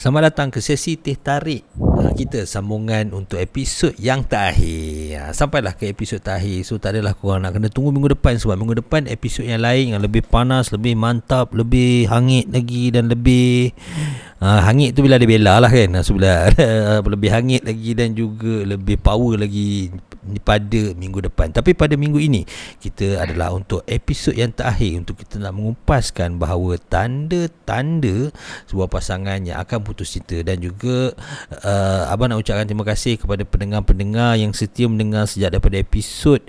Selamat datang ke sesi teh tarik. Ha, Kita sambungan untuk episod yang terakhir. Ha, Sampailah ke episod terakhir. So tak adalah korang nak kena tunggu minggu depan Sebab minggu depan episod yang lain Yang lebih panas, lebih mantap, lebih hangit lagi Dan lebih ha, Hangit tu bila ada bela lah kan. So bila lebih hangit lagi Dan juga lebih power lagi pada minggu depan. Tapi pada minggu ini Kita adalah untuk episod yang terakhir Untuk kita nak mengupaskan bahawa Tanda-tanda Sebuah pasangan yang akan putus cinta Dan juga uh, Abang nak ucapkan terima kasih Kepada pendengar-pendengar Yang setia mendengar Sejak daripada episod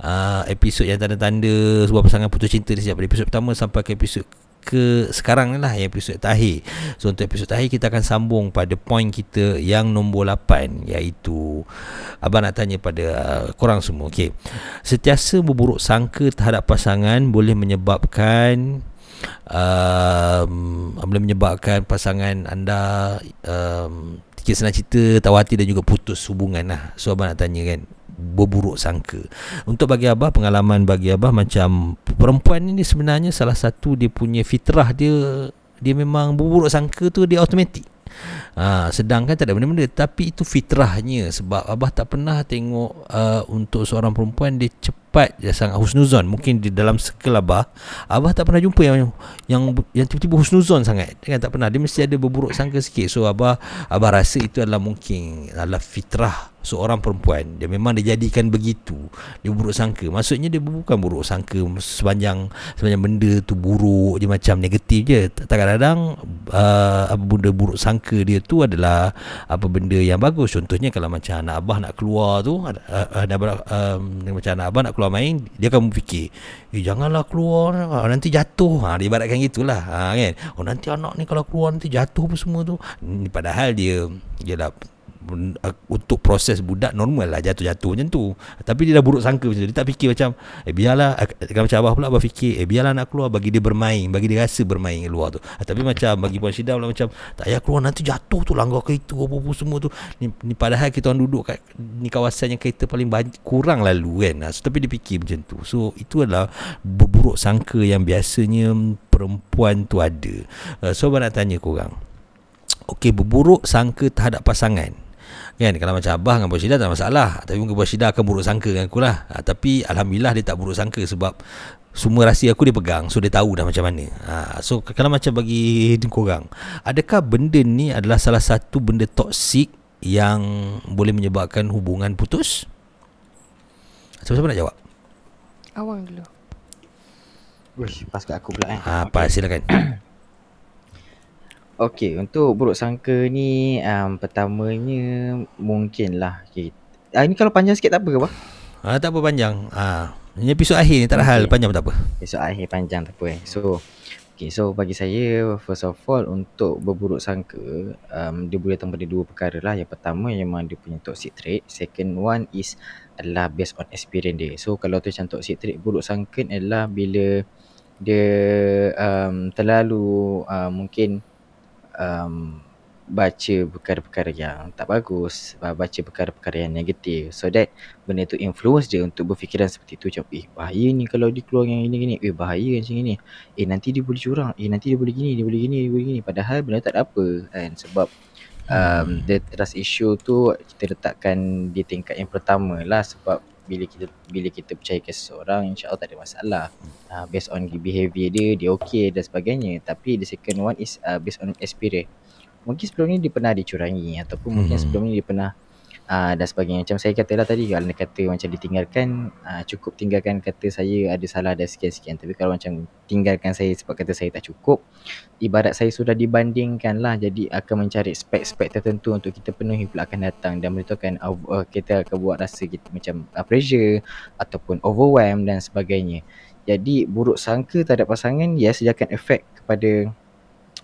uh, Episod yang tanda-tanda Sebuah pasangan putus cinta Sejak pada episod pertama Sampai ke episod ke sekarang ni lah episod terakhir. So untuk episod terakhir kita akan sambung pada poin kita yang nombor 8 Iaitu Abang nak tanya pada uh, korang semua okay. Setiasa berburuk sangka terhadap pasangan boleh menyebabkan um, Boleh menyebabkan pasangan anda um, Senang cerita, tahu hati dan juga putus hubungan lah. So abang nak tanya kan berburuk sangka. Untuk bagi abah pengalaman bagi abah macam perempuan ini sebenarnya salah satu dia punya fitrah dia dia memang berburuk sangka tu dia automatik. Ha, sedangkan tak ada benda-benda. Tapi itu fitrahnya. Sebab abah tak pernah tengok uh, untuk seorang perempuan dia cepat dia sangat husnuzon. Mungkin di dalam circle abah abah tak pernah jumpa yang yang yang tiba-tiba husnuzon sangat. Kan tak pernah. Dia mesti ada berburuk sangka sikit. So abah abah rasa itu adalah mungkin adalah fitrah seorang perempuan dia memang dijadikan begitu dia buruk sangka. Maksudnya dia bukan buruk sangka sepanjang sepanjang benda tu buruk dia macam negatif je. Kadang-kadang uh, apa benda buruk sangka dia tu adalah apa benda yang bagus. Contohnya kalau macam anak abah nak keluar tu uh, uh, uh, macam anak abah nak keluar main dia akan berfikir eh janganlah keluar nanti jatuh. Ha, dia ibaratkan gitulah. Ha, kan? Oh nanti anak ni kalau keluar nanti jatuh apa semua tu. Padahal dia dia dah untuk proses budak normal lah jatuh-jatuh macam tu. Tapi dia dah buruk sangka macam tu. Dia tak fikir macam eh biarlah kalau macam abah pula abah fikir eh biarlah nak keluar bagi dia bermain bagi dia rasa bermain kat luar tu. Tapi macam bagi Puan Syida pula macam tak payah keluar nanti jatuh tu langgar kereta apa-apa semua tu. Ni, ni padahal kita orang duduk kat ni kawasan yang kereta paling banyak, kurang lalu kan. So, tapi dia fikir macam tu. So itu adalah berburuk sangka yang biasanya perempuan tu ada. Uh, so abang nak tanya korang. Okey, berburuk sangka terhadap pasangan Kan kalau macam abah dengan Puan Syida tak masalah Tapi mungkin Puan Syida akan buruk sangka dengan aku lah ha, Tapi Alhamdulillah dia tak buruk sangka sebab Semua rahsia aku dia pegang So dia tahu dah macam mana ha, So kalau macam bagi korang Adakah benda ni adalah salah satu benda toksik Yang boleh menyebabkan hubungan putus? Siapa-siapa nak jawab? Awang dulu Uish, pas kat aku pula eh ha, Pas okay. silakan Okey, untuk buruk sangka ni um, pertamanya mungkinlah okay. Ah ini kalau panjang sikit tak apa ke bah? Ah tak apa panjang. Ah ini episod akhir ni tak okay. hal panjang tak apa. Episod akhir panjang tak apa eh. So Okay, so bagi saya first of all untuk berburuk sangka um, dia boleh datang pada dua perkara lah. Yang pertama memang dia punya toxic trait. Second one is adalah based on experience dia. So kalau tu macam toxic trait buruk sangka adalah bila dia um, terlalu uh, mungkin um, baca perkara-perkara yang tak bagus, baca perkara-perkara yang negatif. So that benda tu influence dia untuk berfikiran seperti tu. Macam eh bahaya ni kalau dia keluar yang ini-ini, eh bahaya macam ni, eh nanti dia boleh curang, eh nanti dia boleh gini, dia boleh gini, dia boleh gini. Padahal benda tak ada apa kan? Sebab um, the trust issue tu kita letakkan di tingkat yang pertama lah. Sebab bila kita bila kita percaya ke seseorang insyaallah tak ada masalah. Uh, based on behavior dia dia okey dan sebagainya. Tapi the second one is uh, based on experience. Mungkin sebelum ni dia pernah dicurangi ataupun hmm. mungkin sebelum ni dia pernah uh, dan sebagainya. Macam saya kata lah tadi kalau kata macam ditinggalkan uh, cukup tinggalkan kata saya ada salah ada sekian-sekian. Tapi kalau macam tinggalkan saya sebab kata saya tak cukup ibarat saya sudah dibandingkan lah. Jadi akan mencari spek-spek tertentu untuk kita penuhi pula akan datang dan benda akan uh, kita akan buat rasa kita macam uh, pressure ataupun overwhelm dan sebagainya. Jadi buruk sangka terhadap pasangan yes dia akan efek kepada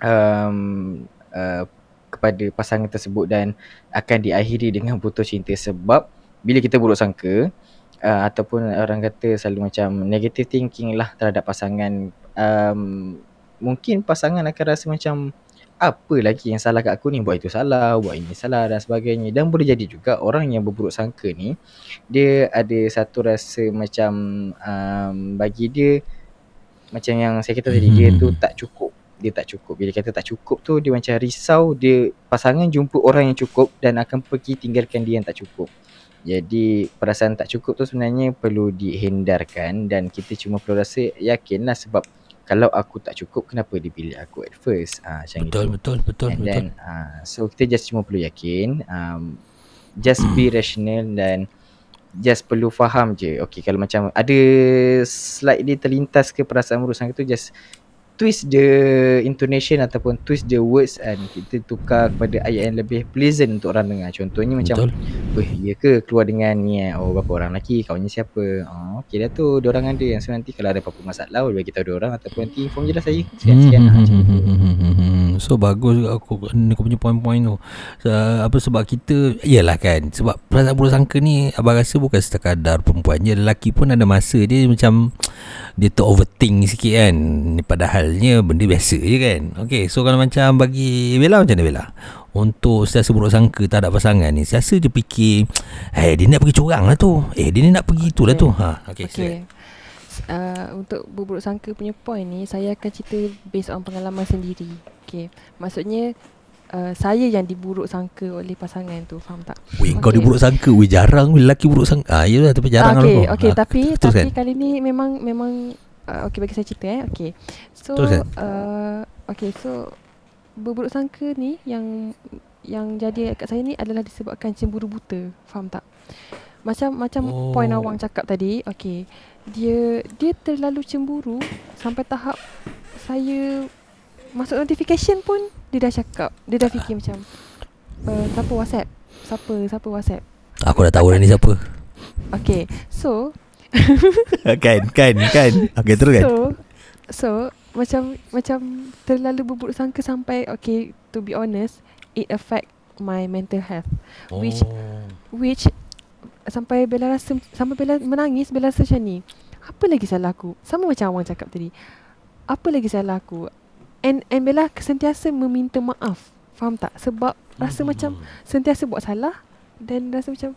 um, uh, kepada pasangan tersebut dan akan diakhiri dengan putus cinta sebab bila kita buruk sangka uh, ataupun orang kata selalu macam negative thinking lah terhadap pasangan um, mungkin pasangan akan rasa macam apa lagi yang salah kat aku ni? Buat itu salah buat ini salah dan sebagainya. Dan boleh jadi juga orang yang berburuk sangka ni dia ada satu rasa macam um, bagi dia macam yang saya kata tadi dia tu hmm. tak cukup dia tak cukup. Bila kata tak cukup tu dia macam risau dia pasangan jumpa orang yang cukup dan akan pergi tinggalkan dia yang tak cukup. Jadi perasaan tak cukup tu sebenarnya perlu dihindarkan dan kita cuma perlu rasa yakinlah sebab kalau aku tak cukup kenapa dia pilih aku at first. Ah macam Betul itu. betul betul And betul. then uh, so kita just cuma perlu yakin um, just be rational dan just perlu faham je. Okay kalau macam ada slightly terlintas ke perasaan urusan itu just twist the intonation ataupun twist the words and kita tukar kepada ayat yang lebih pleasant untuk orang dengar. Contohnya macam. Weh, ya ke keluar dengan ni eh? Oh, berapa orang lelaki? Kawannya siapa? Oh, okey dah tu. Diorang ada yang so nanti kalau ada apa-apa masalah boleh bagi tahu diorang ataupun nanti inform je lah saya. Sekian-sekian. Hmm, Hmm, macam tu. So bagus juga aku aku punya point-point tu. Uh, apa sebab kita iyalah kan sebab perasaan buruk sangka ni abang rasa bukan sekadar perempuan je lelaki pun ada masa dia macam dia ter overthink sikit kan. Padahalnya benda biasa je kan. Okay so kalau macam bagi Bella macam mana Bella? Untuk sentiasa buruk sangka tak ada pasangan ni Sentiasa je fikir Eh dia nak pergi curang lah tu Eh dia ni nak pergi tu lah tu ha, Okay, okay. Okay. Uh, untuk berburuk sangka punya point ni saya akan cerita based on pengalaman sendiri. Okay. Maksudnya uh, saya yang diburuk sangka oleh pasangan tu, faham tak? Weh kau Okay. dia buruk sangka Weh jarang weh lelaki buruk sangka ah, Yelah tapi jarang okay, lah okay, Ah, tapi teruskan. tapi kali ni memang memang uh, okay bagi saya cerita eh. Okay. So Teruskan. uh, okay, so berburuk sangka ni yang yang jadi kat saya ni adalah disebabkan cemburu buta. Faham tak? Macam macam Oh. oh. point awang cakap tadi, okay. Dia dia terlalu cemburu sampai tahap saya masuk notification pun dia dah cakap. Dia dah fikir macam uh, siapa WhatsApp? Siapa siapa WhatsApp? Aku dah tahu dah ni siapa Okay. So Kan kan kan Okay terus kan So So Macam Macam Terlalu berburuk sangka sampai Okay To be honest It affect My mental health which- Oh. Which Sampai Bella rasa Sampai Bella menangis Bella rasa macam ni Apa lagi salah aku Sama macam Awang cakap tadi Apa lagi salah aku And, and Bella sentiasa meminta maaf Faham tak? Sebab Rasa Hmm. macam Sentiasa buat salah Dan rasa macam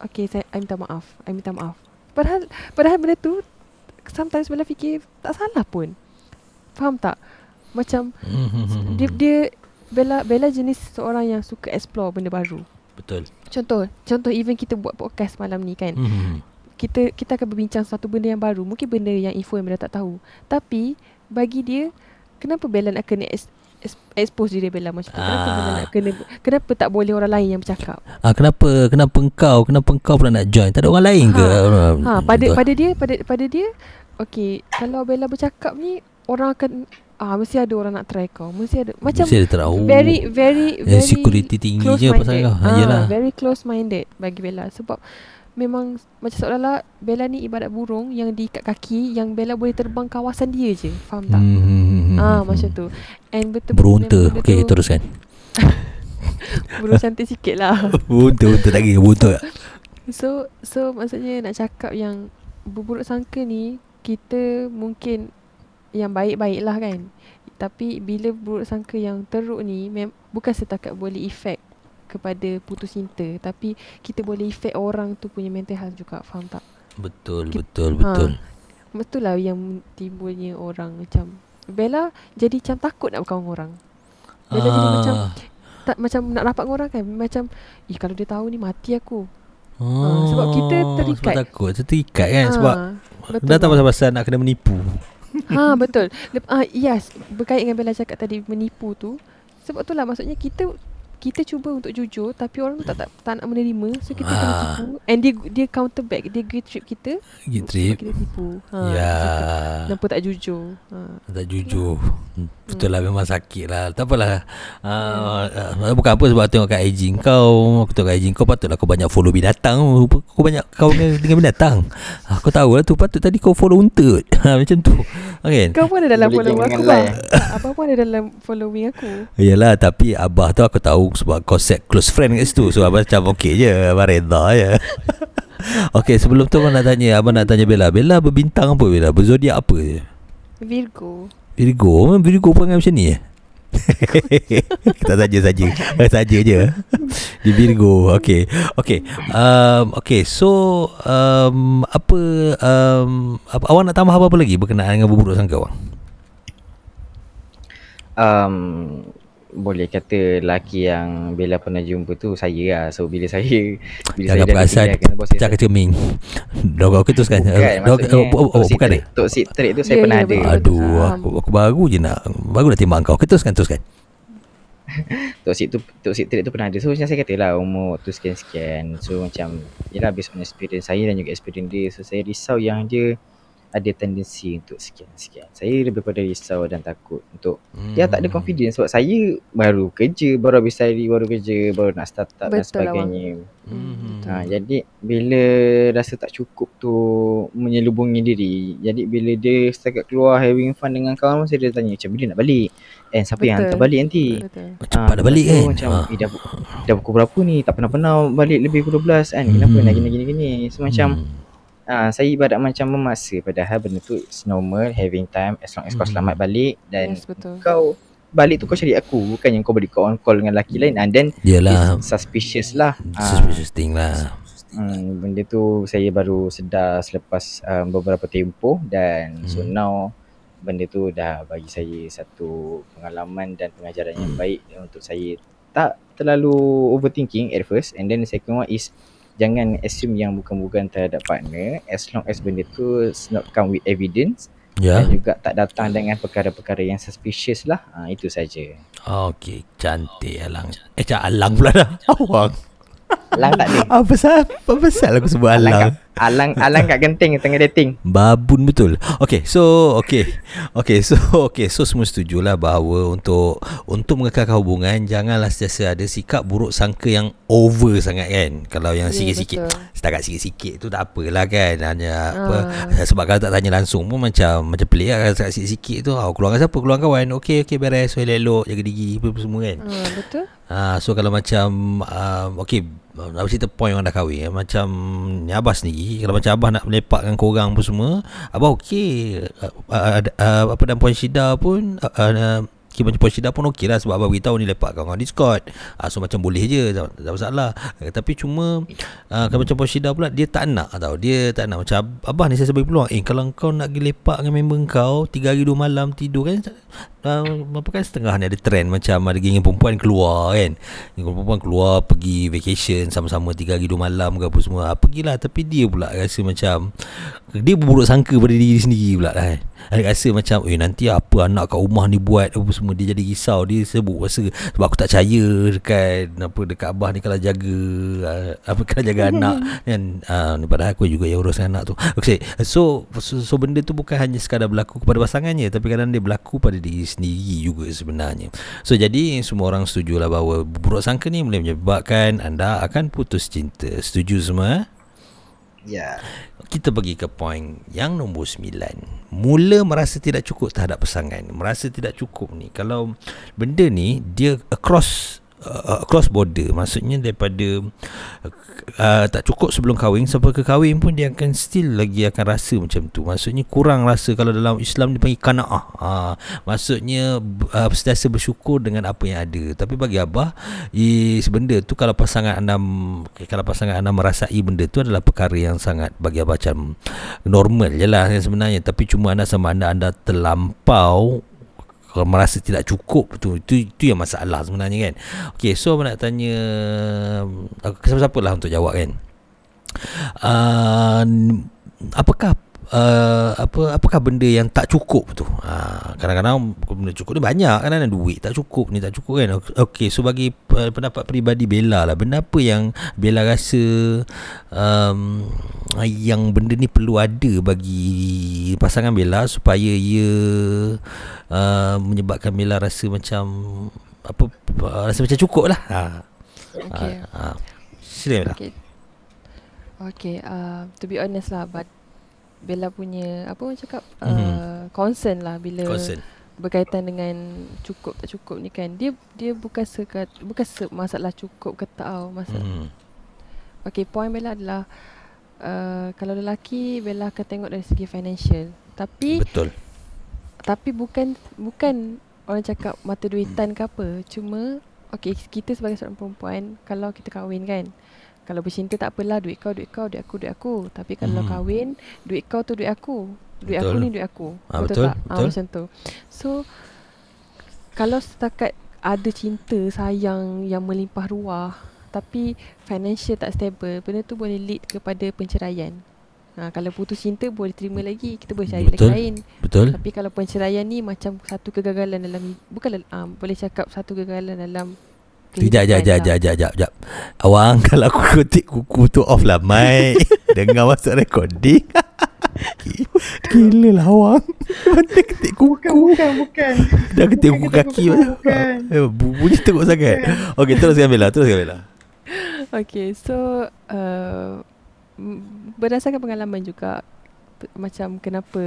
Okay saya I minta maaf I minta maaf Padahal Padahal benda tu Sometimes Bella fikir Tak salah pun Faham tak? Macam dia, dia Bella Bella jenis seorang yang suka explore benda baru. Betul Contoh, contoh even kita buat podcast malam ni kan. Hmm. Kita kita akan berbincang satu benda yang baru. Mungkin benda yang info yang Bella tak tahu. Tapi bagi dia kenapa Bella nak kena ex, ex, expose diri Bella macam tu? Kenapa Ah. Bella nak kena kenapa tak boleh orang lain yang bercakap? Ah kenapa kenapa engkau kenapa engkau pula nak join? Tak ada orang lain ke? Ha, pada Betul. pada dia pada pada dia okey, kalau Bella bercakap ni orang akan ah mesti ada orang nak try kau. Mesti ada macam Mesti ada tahu. very very Yang very security tinggi je pasal kau. Ha, Ah, yelah. Very close minded bagi Bella sebab memang macam seolah-olah Bella ni ibarat burung yang diikat kaki yang Bella boleh terbang kawasan dia je. Faham tak? Hmm. Ah macam tu. And betul Berunta. Okey, teruskan. Burung cantik sikit lah. Berunta, berunta tak kira berunta. So so maksudnya nak cakap yang berburuk sangka ni kita mungkin yang baik-baik lah kan. Tapi bila buruk sangka yang teruk ni mem- bukan setakat boleh efek kepada putus cinta tapi kita boleh efek orang tu punya mental health juga faham tak? Betul, Kita- betul, Ha. betul. Betul lah yang timbulnya orang macam Bella jadi macam takut nak berkawan orang. Bella jadi macam Ah. tak macam nak rapat dengan orang kan macam eh kalau dia tahu ni mati aku. Oh, sebab kita terikat. Sebab takut Terikat kan Sebab betul Dah tak bang. pasal-pasal Nak kena menipu Ha betul. Lep, ah yes, berkait dengan Bella cakap tadi menipu tu. Sebab tu lah maksudnya kita kita cuba untuk jujur tapi orang tu tak tak, tak nak menerima so kita kena Ah. tipu. And dia dia counter back dia guilt trip kita. Sebab trip? kita tipu. Ha, Ya. nampak tak jujur? Ha. Tak jujur. Hmm, Betul lah memang sakit lah. Tak apalah. Uh, uh, Bukan apa sebab tengok kat IG kau Aku tengok kat IG kau Patutlah kau banyak follow binatang. Kau banyak kau dengan, binatang. Aku tahu lah tu Patut tadi kau follow unta ha, Macam tu. Okay Kau pun ada dalam Boleh follow jangan aku bang Tak, Apa pun ada dalam following aku. Yelah tapi Abah tu aku tahu Sebab kau set close friend kat situ. So Abah macam okay je Abah reda je. Okay sebelum tu Abah nak tanya Abah nak tanya Bella. Bella berbintang apa Bella? Berzodiak apa je? Virgo. Virgo? Memang Virgo perangai macam ni eh? Kita saja saja. Eh, Saja je. Di Virgo. Okay Okay um, Okay so um, Apa um, apa, Awak nak tambah apa-apa lagi Berkenaan dengan berburuk sangka awak? Um, boleh kata lelaki yang Bella pernah jumpa tu saya lah. So bila saya bila Jangan saya dah perasan saya Cakap cermin Dog aku terus kan Bukan, Dog, oh, oh, oh, toxic bukan eh? Toxic trait tu saya Ya, pernah ya, ada. betul. Aduh aku, aku baru je nak Baru dah timbang kau. Teruskan teruskan Toxic tu Toxic trait tu pernah ada. So macam saya kata lah Umur tu sekian-sekian. So macam Yelah based on experience saya Dan juga experience dia. So saya risau yang dia Ada tendensi untuk sekian-sekian Saya lebih pada risau dan takut Untuk Dia tak ada Hmm. confidence Sebab saya Baru kerja Baru habis study Baru kerja Baru nak start up dan lah, sebagainya Hmm. Ha, jadi bila rasa tak cukup tu menyelubungi diri. Jadi bila dia setakat keluar having fun dengan kawan masa dia tanya macam bila nak balik. And siapa yang Betul. hantar balik nanti? Betul. Cepat dah balik kan Macam Ah. eh, dah, dah pukul berapa ni? Tak pernah-pernah balik lebih pukul 12 kan. Kenapa Mhm. nak gini-gini gini? So macam Hmm. Ah saya ibarat macam memaksa padahal benda tu it's normal having time as long as kau Mhm. selamat balik dan Yes, betul. kau balik tu kau cari aku bukan yang kau balik kau on call dengan lelaki lain and then Yelah it's suspicious lah. Ah. Suspicious thing lah Hmm, benda tu saya baru sedar selepas um, beberapa tempoh dan hmm. so Hmm. now benda tu dah bagi saya satu pengalaman dan pengajaran yang Hmm. baik untuk saya tak terlalu overthinking at first and then the second one is jangan assume yang bukan-bukan terhadap partner. As long as benda tu not come with evidence. Ya. Dan juga tak datang dengan perkara-perkara yang suspicious lah. Ha, itu saja. Okey Cantik Alang. Eh cak Alang pula dah. Awang. Alang tak ada. Apa pasal Apa pasal aku sebut Alang Alang alang, kat genting tengah dating Babun betul. Okay, so okay, okay, so okay, so semua setujulah bahawa untuk untuk mengekalkan hubungan janganlah sentiasa ada sikap buruk sangka yang over sangat kan. Kalau yang Ya, sikit-sikit, betul. setakat sikit-sikit tu tak apalah kan. Hanya apa Ah. sebab kalau tak tanya langsung pun macam macam pelik lah kalau setakat sikit-sikit tu. Oh, keluar dengan siapa? Keluar dengan kawan. Okay, okay beres. So, elok jaga diri apa semua kan. Ah, betul. Ha, so kalau macam uh, Okay Nak cerita point orang dah kahwin eh. Macam Ni Abah sendiri Kalau macam Abah nak melepakkan korang pun semua Abah okey. Apa dan Puan Syida pun Okay, macam Puan Syida pun okey lah Sebab Abah beritahu ni lepakkan orang Discord. Uh, So macam boleh je Tak, tak masalah. Uh, Tapi cuma uh, Kalau macam Puan Syida pula Dia tak nak tau. Dia tak nak. Macam Ab- Abah ni saya bagi peluang Eh kalau kau nak pergi lepak dengan member kau Tiga hari dua malam tidur kan uh, apa kan setengah ni ada trend macam ada geng perempuan keluar kan. Geng perempuan keluar pergi vacation sama-sama tiga hari dua malam ke apa semua. Ah, pergilah tapi dia pula rasa macam dia berburuk sangka pada diri sendiri pula kan. Dia rasa macam eh nanti apa anak kat rumah ni buat? Apa semua dia jadi risau dia sebut rasa sebab aku tak percaya dekat apa dekat abah ni kalau jaga ah, apa kalau jaga anak. Kan ni padahal aku juga yang uruskan anak tu. Okay so, so so benda tu bukan hanya sekadar berlaku kepada pasangannya tapi kadang dia berlaku pada diri sendiri juga sebenarnya. So jadi semua orang setuju lah bahawa buruk sangka ni boleh menyebabkan anda akan putus cinta. Setuju semua? Ya. Kita pergi ke poin yang nombor 9 Mula merasa tidak cukup terhadap pasangan. Merasa tidak cukup ni. Kalau benda ni dia across uh, across border. Maksudnya daripada uh, tak cukup sebelum kahwin Sampai ke kahwin pun dia akan still lagi akan rasa macam tu. Maksudnya kurang rasa Kalau dalam Islam dia panggil kana'ah. Uh, Maksudnya uh, sentiasa bersyukur dengan apa yang ada. Tapi bagi Abah i, Benda tu kalau pasangan anda Kalau pasangan anda merasai benda tu adalah perkara yang sangat Bagi Abah macam normal je lah sebenarnya. Tapi cuma anda sama anda anda terlampau kalau merasa tidak cukup tu itu itu yang masalah sebenarnya kan. Okey, so nak tanya aku siapa-siapa lah untuk jawab kan. Uh, apakah Uh, apa apakah benda yang tak cukup tu uh, kadang-kadang benda cukup ni banyak kan ada duit tak cukup ni tak cukup kan okey so bagi uh, pendapat peribadi Bella lah benda apa yang Bella rasa um, yang benda ni perlu ada bagi pasangan Bella supaya ia uh, menyebabkan Bella rasa macam apa rasa macam cukup lah ha. Okay. Uh, uh, sila Bella Okay. Okay, uh, to be honest lah, but Bella punya apa orang cakap uh, Mhm. concern lah bila concern berkaitan dengan cukup tak cukup ni kan. Dia dia bukan sekat bukan se masalah cukup ke tak tau. Masalah. hmm. Okay, point Bella adalah uh, kalau lelaki Bella akan tengok dari segi financial. Tapi betul tapi bukan bukan orang cakap mata duitan ke apa. Cuma okay kita sebagai seorang perempuan kalau kita kahwin kan. Kalau bercinta tak apalah duit kau duit kau duit aku duit aku. Tapi kalau Hmm. kahwin duit kau tu duit aku. Duit Betul. aku ni duit aku. Ah, betul, tak? betul. Ah, macam tu. So kalau setakat ada cinta, sayang yang melimpah ruah tapi financial tak stable, benda tu boleh lead kepada penceraian. Ha, kalau putus cinta boleh terima lagi, kita boleh cari Betul. lagi lain. Betul? Tapi kalau penceraian ni macam satu kegagalan dalam bukan uh, boleh cakap satu kegagalan dalam Sekejap, kehidupan sekejap, lah. sekejap, sekejap, sekejap. Awang, kalau aku ketik kuku tu off lah, Mai. Dengar masuk recording. Gila lah awang. Mana ketik kuku. bukan, bukan. Dah ketik kuku kaki. bukan. Eh, bu- bunyi teruk sangat. Okey, teruskan Bella. Teruskan Bella. Okay, so uh, berdasarkan pengalaman juga macam kenapa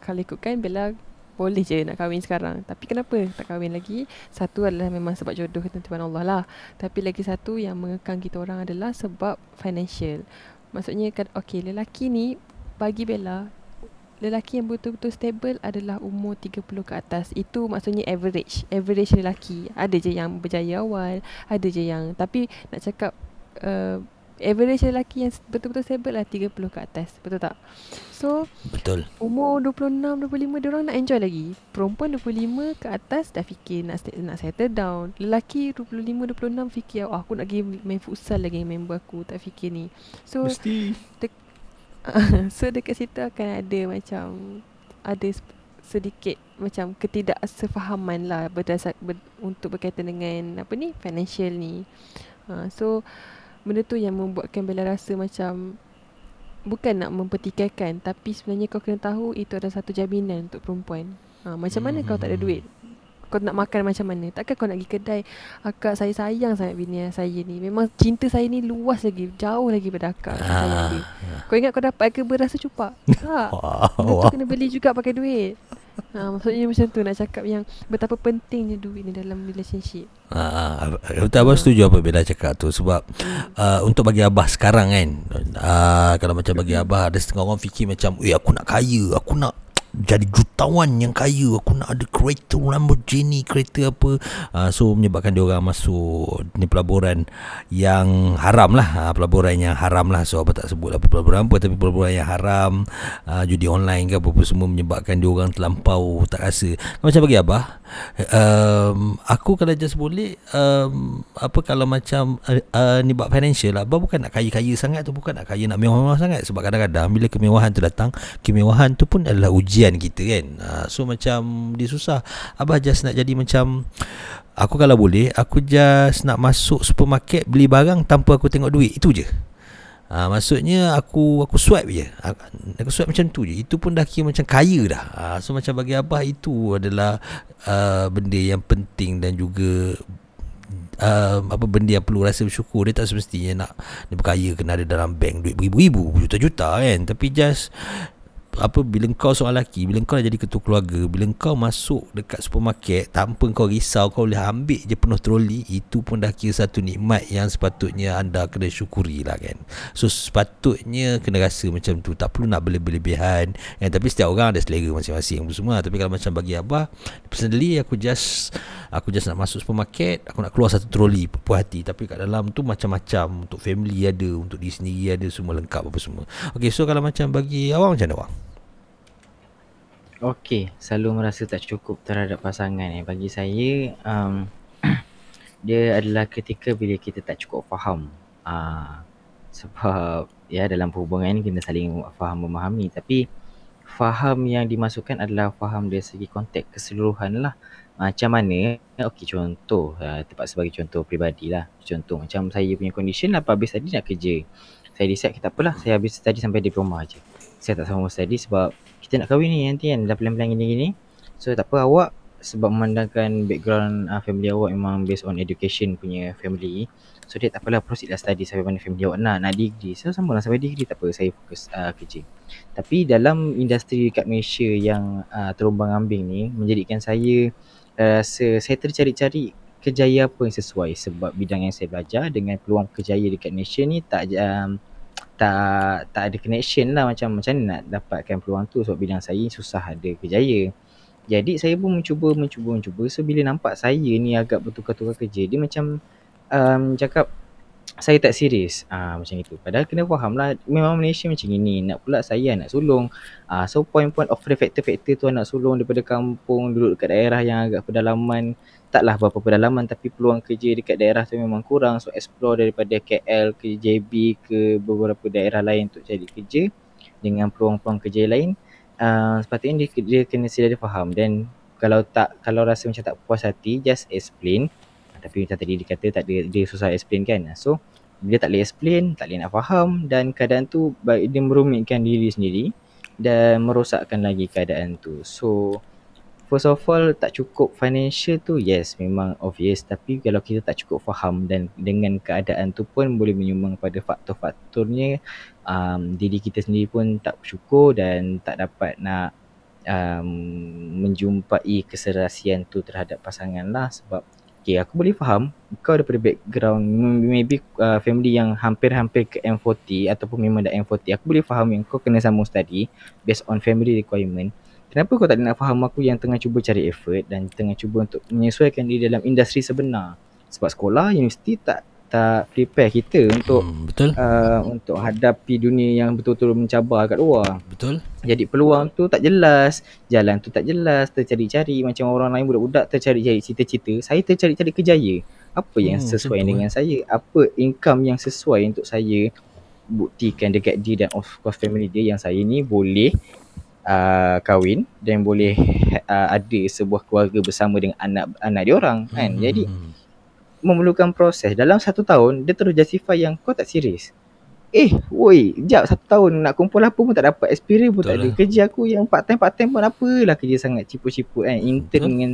kalau ikutkan Bella boleh je nak kahwin sekarang. Tapi kenapa tak kahwin lagi? Satu adalah memang sebab jodoh ketentuan Allah lah. Tapi lagi satu yang mengekang kita orang adalah sebab financial. Maksudnya kan okay, lelaki ni bagi Bella lelaki yang betul-betul stable adalah umur 30 ke atas. Itu maksudnya average. Average lelaki. Ada je yang berjaya awal, ada je yang tapi nak cakap uh, average lelaki yang betul-betul stable lah 30 ke atas. Betul tak? So, Betul. umur 26, 25 dia orang nak enjoy lagi. Perempuan 25 ke atas dah fikir nak nak settle down. Lelaki 25, 26 fikir oh, aku nak pergi main futsal lagi dengan member aku. Tak fikir ni. So, Mesti. so dekat situ akan ada macam ada sedikit macam ketidaksefahaman lah berdasar ber, untuk berkaitan dengan apa ni financial ni. Ha, so benda tu yang membuatkan Bella rasa macam bukan nak mempertikaikan tapi sebenarnya kau kena tahu itu adalah satu jaminan untuk perempuan. Ha, macam mana kau tak ada duit? Kau nak makan macam mana? Takkan kau nak pergi kedai Akak saya sayang sangat bini saya ni Memang cinta saya ni luas lagi Jauh lagi pada akak sayang dia Ah. kau ingat kau dapat ke berasa cupak? Tak. Benda tu Wow. kena beli juga pakai duit. Ha, maksudnya macam tu nak cakap yang betapa pentingnya duit ni dalam relationship. Ah, betul abang setuju apa Bella cakap tu sebab uh, untuk bagi abah sekarang kan uh, kalau macam bagi abah ada setengah orang fikir macam eh aku nak kaya aku nak jadi jutawan yang kaya. Aku nak ada kereta Lamborghini kereta apa. Uh, so menyebabkan dia orang masuk ni pelaburan yang haram lah. Uh, pelaburan yang haram lah. So apa tak sebut apa pelaburan apa tapi pelaburan yang haram. Uh, judi online ke apa-apa semua menyebabkan dia orang terlampau tak rasa. Macam bagi abah um, aku kalau just boleh um, apa kalau macam uh, uh, ni bab financial lah. Abah bukan nak kaya-kaya sangat tu bukan nak kaya nak mewah-mewah sangat. Sebab kadang-kadang bila kemewahan tu datang kemewahan tu pun adalah ujian kita kan uh, so macam dia susah abah just nak jadi macam aku kalau boleh aku just nak masuk supermarket beli barang tanpa aku tengok duit itu je Ha, maksudnya aku aku swipe je. Aku, aku swipe macam tu je. Itu pun dah kira macam kaya dah. Ha, so macam bagi abah itu adalah uh, benda yang penting dan juga uh, apa benda yang perlu rasa bersyukur. Dia tak semestinya nak dia berkaya kena ada dalam bank duit beribu-ribu, juta-juta kan. Tapi just apa bila kau seorang lelaki bila kau dah jadi ketua keluarga bila kau masuk dekat supermarket tanpa kau risau kau boleh ambil je penuh troli itu pun dah kira satu nikmat yang sepatutnya anda kena syukuri lah kan? So sepatutnya kena rasa macam tu tak perlu nak berlebih-lebihan eh, tapi setiap orang ada selera masing-masing semua. Tapi kalau macam bagi abah personally aku just aku just nak masuk supermarket aku nak keluar satu troli puas hati. Tapi kat dalam tu macam-macam untuk family ada untuk diri sendiri ada semua lengkap apa semua. Okay so kalau macam bagi awak macam mana awak Okey, selalu merasa tak cukup terhadap pasangan eh. Bagi saya, um, dia adalah ketika bila kita tak cukup faham. Uh, sebab ya dalam perhubungan ni kena saling faham memahami. Tapi faham yang dimasukkan adalah faham dari segi konteks keseluruhan lah. Macam mana, okey contoh, uh, tempat sebagai contoh peribadi lah. Contoh macam saya punya condition lah, habis tadi nak kerja. Saya decide, tak apalah, saya habis tadi sampai diploma je. Saya tak sama study sebab kita nak kahwin ni nanti kan dah plan-plan gini-gini. So tak apa awak sebab memandangkan background uh, family awak memang based on education punya family. So dia tak apalah proceed lah study sampai mana family awak nak nak degree. So sama lah sampai degree tak apa saya fokus uh, kerja. Tapi dalam industri kat Malaysia yang uh, terumbang ambing ni menjadikan saya uh, rasa saya tercari-cari kejaya apa yang sesuai. Sebab bidang yang saya belajar dengan peluang kejaya dekat Malaysia ni tak um, tak tak ada connection lah macam macam mana nak dapatkan peluang tu sebab bidang saya susah ada kejaya. Jadi saya pun mencuba mencuba mencuba. So bila nampak saya ni agak bertukar-tukar kerja dia macam um, cakap saya tak serius. Ah macam itu padahal kena faham lah memang Malaysia macam ini nak pula saya nak sulung. Ah so point-point of factor-factor tu nak sulung daripada kampung duduk dekat daerah yang agak pedalaman taklah berapa pedalaman tapi peluang kerja dekat daerah tu memang kurang. So explore daripada KL ke JB ke beberapa daerah lain untuk cari kerja dengan peluang-peluang kerja lain. Uh, sepatutnya dia, dia kena sedia faham. Dan kalau tak kalau rasa macam tak puas hati just explain. Tapi macam tadi dia kata tak dia, dia susah explain kan? So dia tak boleh explain tak boleh nak faham dan keadaan tu dia merumitkan diri sendiri dan merosakkan lagi keadaan tu. So first of all tak cukup financial tu yes memang obvious. Tapi kalau kita tak cukup faham dan dengan keadaan tu pun boleh menyumbang pada faktor-faktornya um, diri kita sendiri pun tak bersyukur dan tak dapat nak um, menjumpai keserasian tu terhadap pasangan lah. Sebab okay, aku boleh faham kau daripada background maybe uh, family yang hampir-hampir ke M40 ataupun memang dah M40 aku boleh faham yang kau kena sambung study based on family requirement kenapa kau tak nak faham aku yang tengah cuba cari effort dan tengah cuba untuk menyesuaikan diri dalam industri sebenar sebab sekolah universiti tak tak prepare kita untuk hmm, betul uh, untuk hadapi dunia yang betul-betul mencabar kat luar. Betul. Jadi peluang tu tak jelas, jalan tu tak jelas, tercari-cari macam orang lain budak-budak tercari-cari cita-cita, saya tercari-cari kejaya. Apa yang hmm, sesuai betul. dengan saya? Apa income yang sesuai untuk saya buktikan dekat dia dan of course family dia yang saya ni boleh uh, kahwin dan boleh uh, ada sebuah keluarga bersama dengan anak-anak dia orang kan. Hmm. Jadi memerlukan proses dalam satu tahun dia terus justify yang kau tak serius eh woi jap satu tahun nak kumpul apa pun tak dapat experience pun Betul tak lah. ada kerja aku yang part time part time pun apalah kerja sangat cipu-cipu kan intern Betul. dengan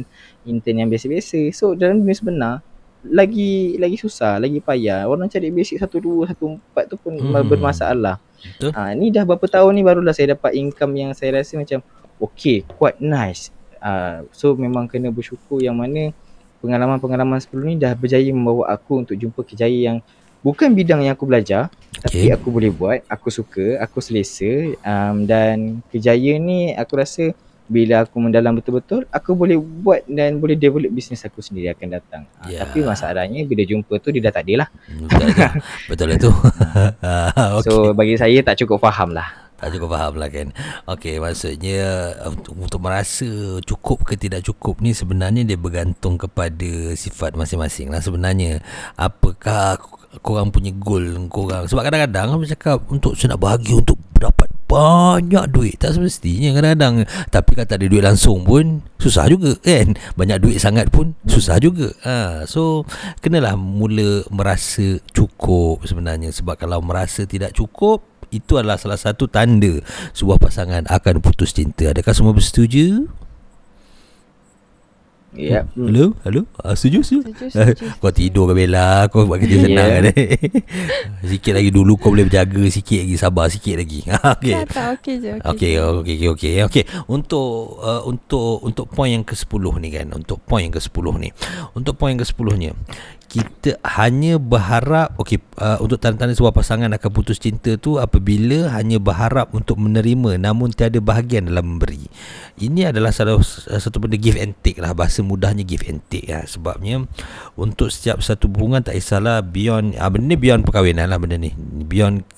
intern yang biasa-biasa so dalam dunia sebenar lagi lagi susah lagi payah orang cari basic satu dua satu empat tu pun hmm. bermasalah Betul. Ha, ni dah berapa tahun ni barulah saya dapat income yang saya rasa macam okay quite nice uh, so memang kena bersyukur yang mana pengalaman-pengalaman sebelum ni dah berjaya membawa aku untuk jumpa kejayaan yang bukan bidang yang aku belajar okay. tapi aku boleh buat, aku suka, aku selesa um, dan kejayaan ni aku rasa bila aku mendalam betul-betul aku boleh buat dan boleh develop bisnes aku sendiri akan datang. Yeah. Ya. tapi masalahnya bila jumpa tu dia dah tak ada lah. Betul lah Betul lah tu. okay. So bagi saya tak cukup faham lah. Tak cukup faham lah kan Okey maksudnya untuk, untuk merasa cukup ke tidak cukup ni Sebenarnya dia bergantung kepada sifat masing-masing lah sebenarnya Apakah korang punya goal korang Sebab kadang-kadang aku cakap Untuk saya nak bahagia untuk dapat banyak duit Tak semestinya kadang-kadang Tapi kata ada duit langsung pun Susah juga kan Banyak duit sangat pun Susah juga ha, So Kenalah mula merasa cukup sebenarnya Sebab kalau merasa tidak cukup itu adalah salah satu tanda sebuah pasangan akan putus cinta. Adakah semua bersetuju? Ya. Yep. Hmm. Hello, hello. Uh, setuju, setuju. setuju, setuju. kau tidur ke Bella? Kau buat kerja senang yeah. kan? sikit lagi dulu kau boleh berjaga sikit lagi, sabar sikit lagi. okey. Tak, tak, okey je. Okey, okey, okey, okey. Okey, untuk uh, untuk untuk poin yang ke-10 ni kan, untuk poin yang ke-10 ni. Untuk poin yang ke-10-nya kita hanya berharap okey uh, untuk tanda-tanda sebuah pasangan akan putus cinta tu apabila hanya berharap untuk menerima namun tiada bahagian dalam memberi. Ini adalah salah satu benda give and take lah bahasa mudahnya give and take lah. Sebabnya untuk setiap satu hubungan tak kisahlah beyond ah benda ni beyond perkahwinan lah benda ni. Beyond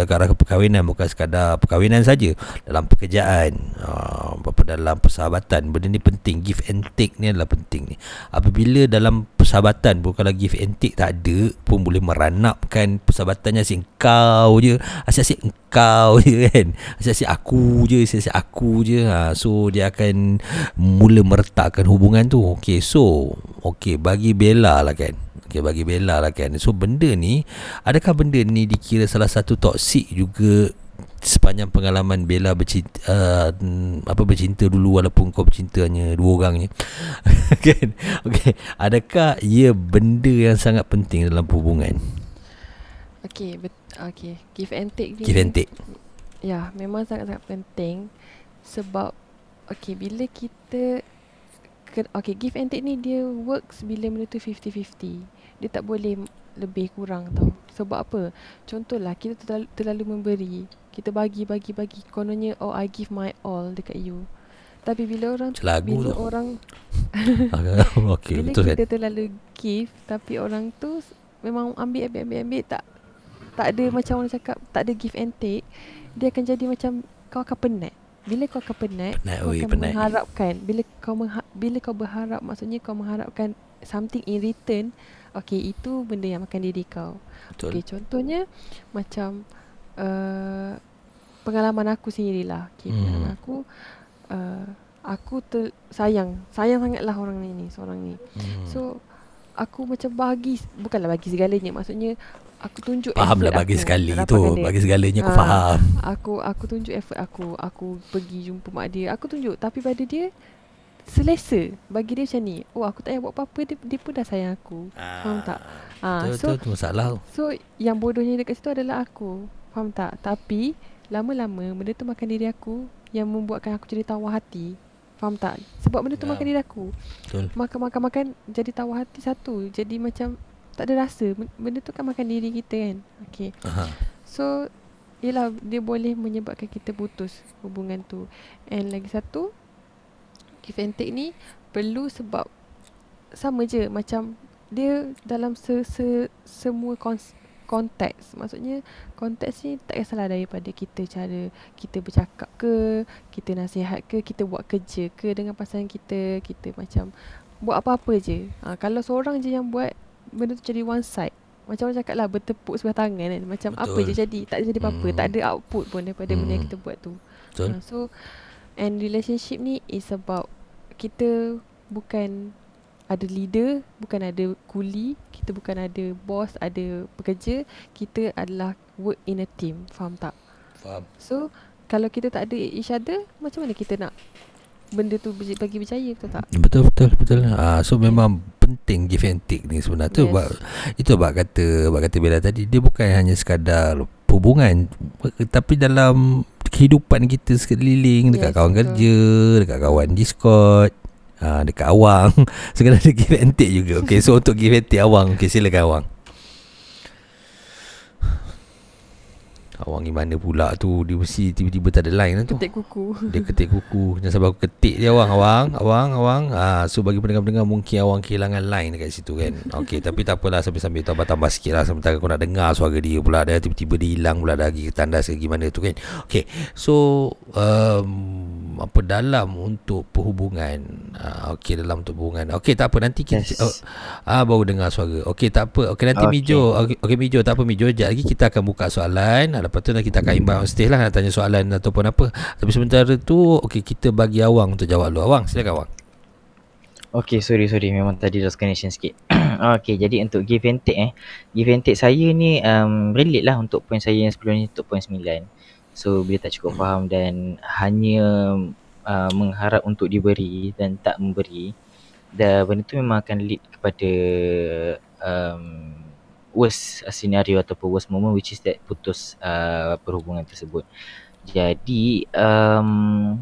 uh, ke arah perkahwinan bukan sekadar perkahwinan saja. Dalam pekerjaan uh, dalam persahabatan benda ni penting. Give and take ni adalah penting ni. Apabila dalam persahabatan bukanlah give and take tak ada pun boleh meranapkan persahabatannya. Asyik kau je. Asyik-asyik kau je kan. Asyik-asyik aku je asyik-asyik aku je. Ha, so dia akan mula meretakkan hubungan tu. Okay so okay bagi Bella lah kan. Okay, bagi Bella lah kan. So benda ni Adakah benda ni dikira salah satu toksik juga Sepanjang pengalaman Bella bercinta uh, Apa bercinta dulu Walaupun kau bercinta hanya dua orang je. Kan? Okay Adakah ia benda yang sangat penting dalam hubungan? Okay, bet- okay. Give and take ni. Give and take. Ya, memang sangat-sangat penting Sebab Okay, bila kita Okay, give and take ni dia works bila benda tu 50-50 dia tak boleh lebih kurang tau. Sebab apa? Contohlah kita terlalu, terlalu memberi. Kita bagi bagi bagi kononnya oh I give my all dekat you. Tapi bila orang Celagu bila tu. orang okay, bila betul kita kan? terlalu give tapi orang tu memang ambil ambil ambil ambil tak tak ada macam orang cakap tak ada give and take dia akan jadi macam kau akan penat bila kau akan penat, Penat, kau oi, akan penat. mengharapkan bila kau mengha- bila kau berharap maksudnya kau mengharapkan something in return okay itu benda yang makan diri kau Betul. okay contohnya macam uh, pengalaman aku sendirilah okay, Hmm. pengalaman aku uh, aku ter, sayang sayang sangatlah orang ni seorang ni Hmm. So aku macam bagi bukanlah bagi segalanya maksudnya aku tunjuk Faham lah bagi aku sekali tu dia. Bagi segalanya aku Ah. faham Aku aku tunjuk effort aku aku pergi jumpa mak dia aku tunjuk tapi pada dia selesa bagi dia macam ni. Oh aku tak payah buat apa-apa dia, dia pun dah sayang aku. Faham tak? ah Betul, so betul, tu masalah. tu so yang bodohnya dekat situ adalah aku. Faham tak? Tapi lama-lama benda tu makan diri aku yang membuatkan aku jadi tawar hati. Faham tak? Sebab benda tu Faham. makan diri aku. Betul. Makan-makan-makan jadi tawar hati satu. Jadi macam tak ada rasa. Ben- benda tu kan makan diri kita kan? Okay Aha. so yelah dia boleh menyebabkan kita putus hubungan tu. And lagi satu give and take ni perlu sebab sama je macam dia dalam se, se semua kons, konteks maksudnya konteks ni tak kisahlah daripada kita cara kita bercakap ke kita nasihat ke kita buat kerja ke dengan pasangan kita kita macam buat apa-apa je. Ha, kalau seorang je yang buat benda tu jadi one side. Macam orang cakap lah bertepuk sebelah tangan kan. Macam apa Betul. je jadi tak jadi apa-apa. Hmm. tak ada output pun daripada benda yang Hmm. kita buat tu. Betul. Ha, so and relationship ni is about kita bukan ada leader, bukan ada kuli, kita bukan ada boss, ada pekerja, kita adalah work in a team, faham tak? Faham So kalau kita tak ada each other, macam mana kita nak benda tu bagi berjaya betul tak? Betul betul betul. Ah so memang penting give and take ni sebenarnya tu Yes. bab itu bab kata bab kata Bella tadi dia bukan hanya sekadar hubungan tapi dalam kehidupan kita sekeliling dekat Yes, kawan betul. kerja, dekat kawan Discord, ah dekat awang. Sekarang ada give and take juga. Okey so untuk give and take awang, okey silakan awang. Awang di mana pula tu? Dia mesti tiba-tiba tak ada line lah tu. Ketik kuku. dia ketik kuku. Jangan sampai aku ketik dia awang. Awang Awang Awang. Ah, So bagi pendengar-pendengar Mungkin awang kehilangan line dekat situ kan. Okey tapi tak apalah Sambil-sambil tambah-tambah sikit lah. Sementara kau nak dengar suara dia pula Dia tiba-tiba dia hilang pula Lagi tandas ke gimana tu kan. Okey So um, Apa dalam untuk perhubungan? Ah, Okey dalam untuk perhubungan. Okey tak apa. Nanti kita Yes. oh, ah, Baru dengar suara. Okey tak apa. Okey nanti Okey. Mijo. Okey okay, Mijo. Tak apa Mijo. Sekejap lagi kita akan buka soalan Lepas tu kita akan imbang stage lah Nak tanya soalan ataupun apa Tapi sementara tu Okey kita bagi Awang untuk jawab dulu Awang silakan Awang Okay, sorry sorry memang tadi lost connection sikit. okay, jadi untuk give and take eh. Give and take saya ni um, relate lah untuk point saya yang sebelum ni untuk point 9. So bila tak cukup faham dan hanya uh, mengharap untuk diberi dan tak memberi. Dan benda tu memang akan lead kepada um, worst scenario ataupun worst moment which is that putus uh, perhubungan tersebut. Jadi um,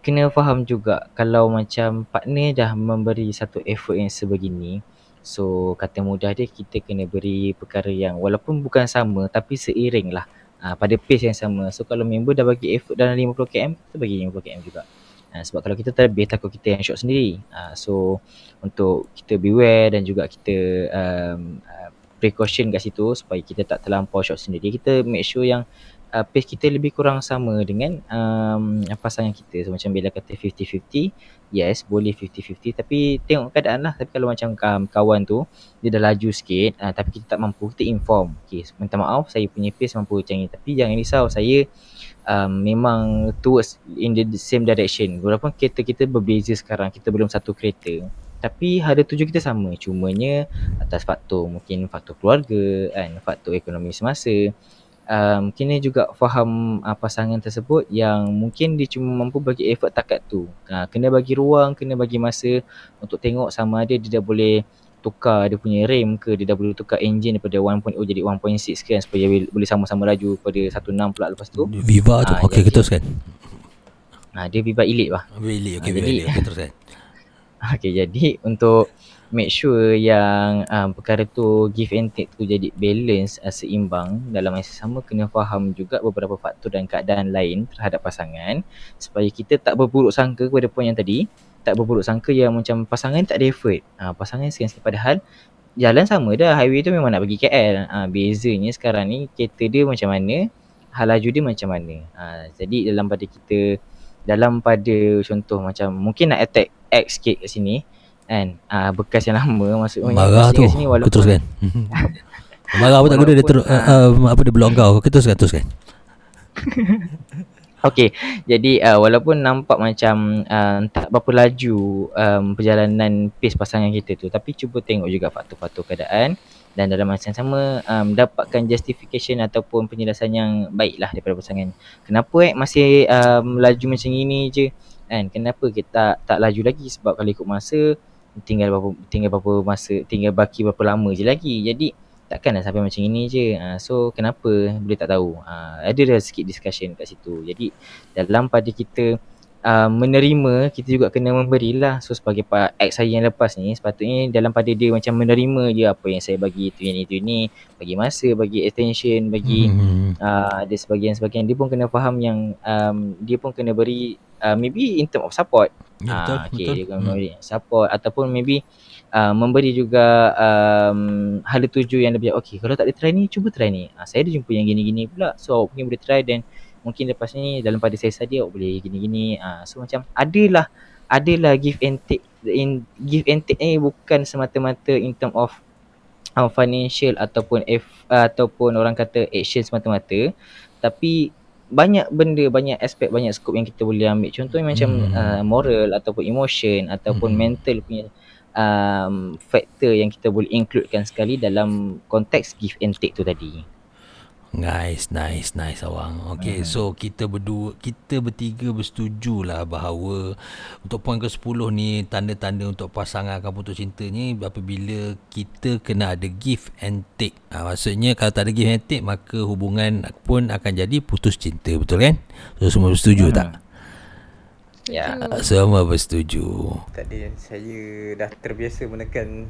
kena faham juga kalau macam partner dah memberi satu effort yang sebegini so kata mudah dia kita kena beri perkara yang walaupun bukan sama tapi seiring lah uh, pada pace yang sama. So kalau member dah bagi effort dalam 50km kita bagi 50km juga. Uh, sebab kalau kita terlebih takut kita yang short sendiri. Uh, so untuk kita beware dan juga kita um, uh, precaution kat situ supaya kita tak terlampau short sendiri kita make sure yang uh, pace kita lebih kurang sama dengan um, pasangan kita. So macam Bella kata 50-50, yes boleh 50-50 tapi tengok keadaan lah. Tapi kalau macam um, kawan tu dia dah laju sikit uh, tapi kita tak mampu, kita inform. Okay, minta maaf saya punya pace mampu macam ni. Tapi jangan risau saya um, memang towards in the same direction. Walaupun kereta kita berbeza sekarang, kita belum satu kereta. Tapi ada tujuan kita sama. Cumanya atas faktor mungkin faktor keluarga kan, faktor ekonomi semasa um, kena juga faham uh, pasangan tersebut yang mungkin dia cuma mampu bagi effort takat tu. Uh, kena bagi ruang, kena bagi masa untuk tengok sama ada dia dah boleh tukar dia punya rem ke dia dah boleh tukar engine daripada 1.0 jadi 1.6 kan supaya boleh- sama-sama laju pada 1.6 pula lepas tu. Viva tu Ah, Okey kita teruskan Ha, dia Viva Elite lah. Really okey Ah, Viva jadi- Elite. Okey teruskan Okay jadi untuk make sure yang um, perkara tu give and take tu jadi balance uh, seimbang dalam masa sama kena faham juga beberapa faktor dan keadaan lain terhadap pasangan supaya kita tak berburuk sangka kepada poin yang tadi tak berburuk sangka yang macam pasangan tak ada effort. Uh, pasangan sekian-sekian padahal jalan sama dah highway tu memang nak pergi KL ha, bezanya sekarang ni kereta dia macam mana hal laju dia macam mana. Ha, jadi dalam pada kita dalam pada contoh macam mungkin nak attack X sikit kat sini kan ha, bekas yang lama maksudnya Marah tu. sini Kau teruskan. Marah apa tak guna dia terus uh, uh, apa dia blok kau. Kau teruskan teruskan. Okay, jadi uh, walaupun nampak macam uh, tak berapa laju um, perjalanan pace pasangan kita tu Tapi cuba tengok juga faktor-faktor keadaan Dan dalam masa yang sama um, dapatkan justification ataupun penjelasan yang baik lah daripada pasangan Kenapa eh masih um, laju macam ini je kan? Kenapa kita tak, tak laju lagi? Sebab kalau ikut masa Tinggal berapa, tinggal berapa masa, tinggal baki berapa lama je lagi. Jadi takkan nak sampai macam ini je. Uh, so kenapa? Boleh tak tahu? Uh, ada dah sikit discussion kat situ. Jadi dalam pada kita uh, menerima kita juga kena memberilah so sebagai pak ex saya yang lepas ni sepatutnya dalam pada dia macam menerima je apa yang saya bagi tu yang itu ni. Bagi masa bagi attention bagi Hmm. uh, ada sebagian-sebagian dia pun kena faham yang um, dia pun kena beri uh, maybe in term of support. Ya, betul, Ah, okay, betul. dia memberi support ataupun maybe uh, memberi juga um, hala tuju yang lebih okey kalau tak ada try ni cuba try ni. Uh, saya ada jumpa yang gini-gini pula so awak mungkin boleh try dan mungkin lepas ni dalam pada saya saja awak boleh gini-gini. Uh, so macam adalah adalah give and take in give and take ni bukan semata-mata in term of uh, financial ataupun if, uh, ataupun orang kata action semata-mata. Tapi banyak benda banyak aspek banyak skop yang kita boleh ambil contohnya macam Hmm. uh, moral ataupun emotion ataupun Hmm. mental punya um, factor yang kita boleh includekan sekali dalam konteks give and take tu tadi Nice, nice, nice awang. Okay, Hmm. so kita berdua, kita bertiga bersetuju lah bahawa untuk poin ke-10 ni tanda-tanda untuk pasangan akan putus cinta ni apabila kita kena ada give and take. Ha, maksudnya kalau tak ada give and take maka hubungan pun akan jadi putus cinta, betul kan? So semua bersetuju tak? Ya. Setuju. Semua bersetuju. Tadi saya dah terbiasa menekan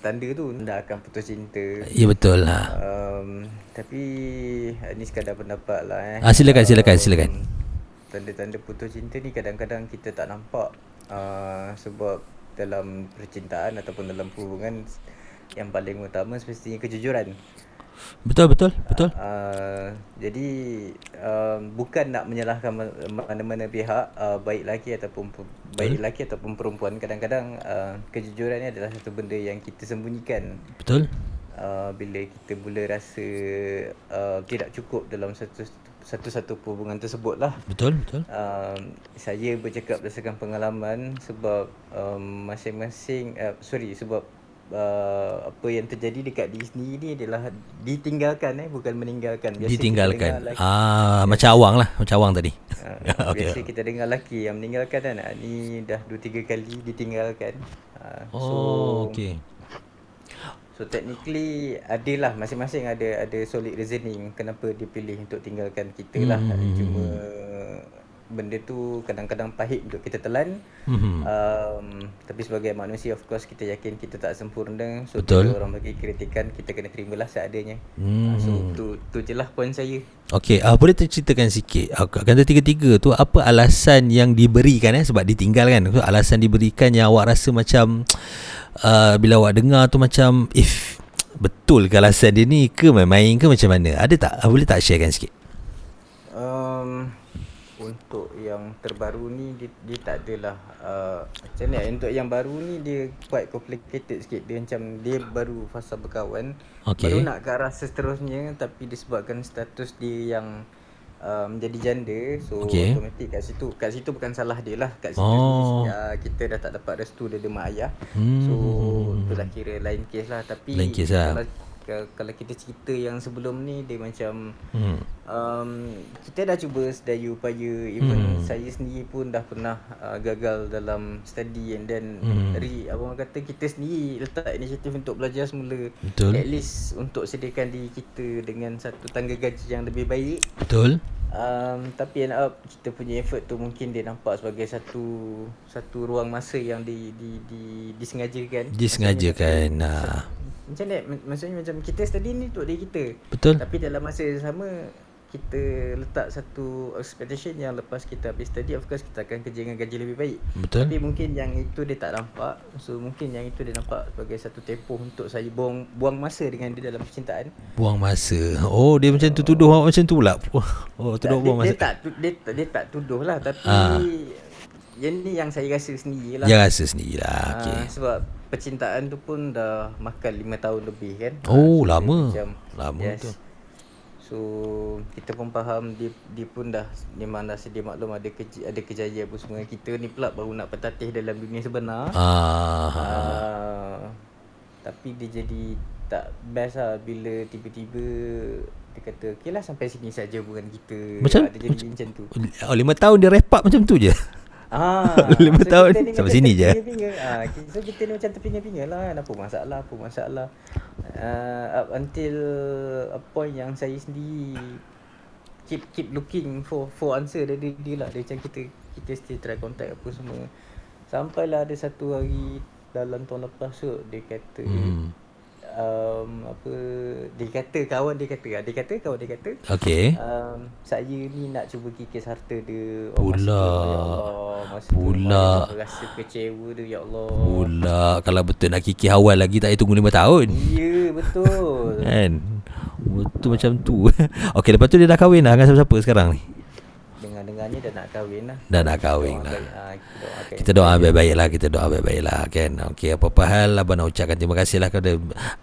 tanda tu dah akan putus cinta. Ya betul lah. Um, tapi uh, ni sekadar pendapat lah eh. Ah, silakan, silakan, silakan. Tanda-tanda putus cinta ni kadang-kadang kita tak nampak uh, sebab dalam percintaan ataupun dalam hubungan yang paling utama semestinya kejujuran. Betul betul betul. Uh, jadi uh, bukan nak menyalahkan ma- mana-mana pihak uh, baik lelaki ataupun pu- baik lelaki ataupun perempuan kadang-kadang uh, kejujuran ni adalah satu benda yang kita sembunyikan Betul. uh, bila kita mula rasa uh, tidak cukup dalam satu satu-satu hubungan tersebut lah. Betul betul. Um, saya bercakap berdasarkan pengalaman sebab um, masing-masing uh, sorry sebab uh, apa yang terjadi dekat sendiri ni adalah ditinggalkan eh bukan meninggalkan. Biasa Ditinggalkan. Ah macam awang lah, macam awang tadi. Uh, Okey. biasa kita dengar lelaki yang meninggalkan kan ah, ni dah 2 3 kali ditinggalkan. Uh, so Oh, okey. So technically adalah masing-masing ada ada solid reasoning kenapa dia pilih untuk tinggalkan kita lah. Hmm. Cuma benda tu kadang-kadang pahit untuk kita telan. Mhm. Um, tapi sebagai manusia of course kita yakin kita tak sempurna. So Betul. bila orang bagi kritikan kita kena terimalah seadanya. Hmm. Uh, so tu tu je lah poin saya. Okey, uh, boleh terceritakan sikit uh, kata tiga-tiga tu apa alasan yang diberikan eh sebab ditinggalkan. So, alasan diberikan yang awak rasa macam uh, bila awak dengar tu macam if betul ke alasan dia ni ke main-main ke macam mana? Ada tak? Uh, boleh tak sharekan sikit? Um, untuk yang terbaru ni dia, dia tak adalah uh, macam ni untuk yang baru ni dia quite complicated sikit dia macam dia baru fasa berkawan Okey. baru nak ke arah seterusnya tapi disebabkan status dia yang uh, menjadi janda so Okey. automatik kat situ kat situ bukan salah dia lah kat situ Oh. ni uh, kita dah tak dapat restu dari mak ayah Hmm. so itulah kira lain kes lah tapi Lain kes lah. kalau kalau kita cerita yang sebelum ni dia macam Hmm. um, kita dah cuba sedaya upaya even Hmm. saya sendiri pun dah pernah uh, gagal dalam study and then Hmm. hmm. re apa orang kata kita sendiri letak inisiatif untuk belajar semula Betul. at least untuk sediakan diri kita dengan satu tangga gaji yang lebih baik Betul? Um, tapi end up kita punya effort tu mungkin dia nampak sebagai satu satu ruang masa yang di di di disengajakan Disengajakan. Nah. macam ni mak- maksudnya macam kita study ni untuk diri kita Betul? tapi dalam masa yang sama kita letak satu expectation yang lepas kita habis study of course kita akan kerja dengan gaji lebih baik. Betul? Tapi mungkin yang itu dia tak nampak. So mungkin yang itu dia nampak sebagai satu tempoh untuk saya buang buang masa dengan dia dalam percintaan. Buang masa. Oh, dia macam tu tuduh awak macam tu pula. Oh, Tak, tuduh dia, buang dia masa. tak tu- dia, tak- dia tak tuduh lah tapi Ah. yang ni yang saya rasa sendiri lah. Dia rasa sendirilah. Ah, Okey. sebab percintaan tu pun dah makan 5 tahun lebih kan. Oh, so dia lama. Macam, Lama yes. tu. So kita pun faham dia dia pun dah memang dah sedia maklum ada keja, ada kejayaan apa semua kita ni pula baru nak bertatih dalam dunia sebenar. Ah. Ah, tapi dia jadi tak best lah bila tiba-tiba dia kata okey lah sampai sini saja hubungan kita. Macam- Ah, dia jadi macam tu. Oh, lima tahun dia wrap up macam tu je. Ah, Lima so tahun, sampai sini je. Ah, so kita ni macam terpinga-pinga lah kan. Apa masalah, apa masalah. Uh, up until a point yang saya sendiri keep keep looking for for answer dari dia lah. Dia macam kita kita still try contact apa semua. Sampailah ada satu hari dalam tahun lepas tu dia kata Hmm. Um, apa dia kata kawan dia kata dia kata kawan dia kata Okey. um, saya ni nak cuba kikis harta dia Pula. masa tu, ya Allah masa tu Pula. saya rasa kecewa dia ya Allah Pula kalau betul nak kiki awal lagi tak payah tunggu lima tahun. ya betul Kan? Betul macam tu. Okey, lepas tu dia dah kahwin dah dengan siapa-siapa sekarang ni? Dengar-dengarnya dah nak kahwin lah. Dah nak kahwin Doakan, lah. ah, kita doakan Kita doa baik-baik lah Kita doa baik-baik lah kan? Okey apa-apa hal Abang nak ucapkan terima kasih lah kepada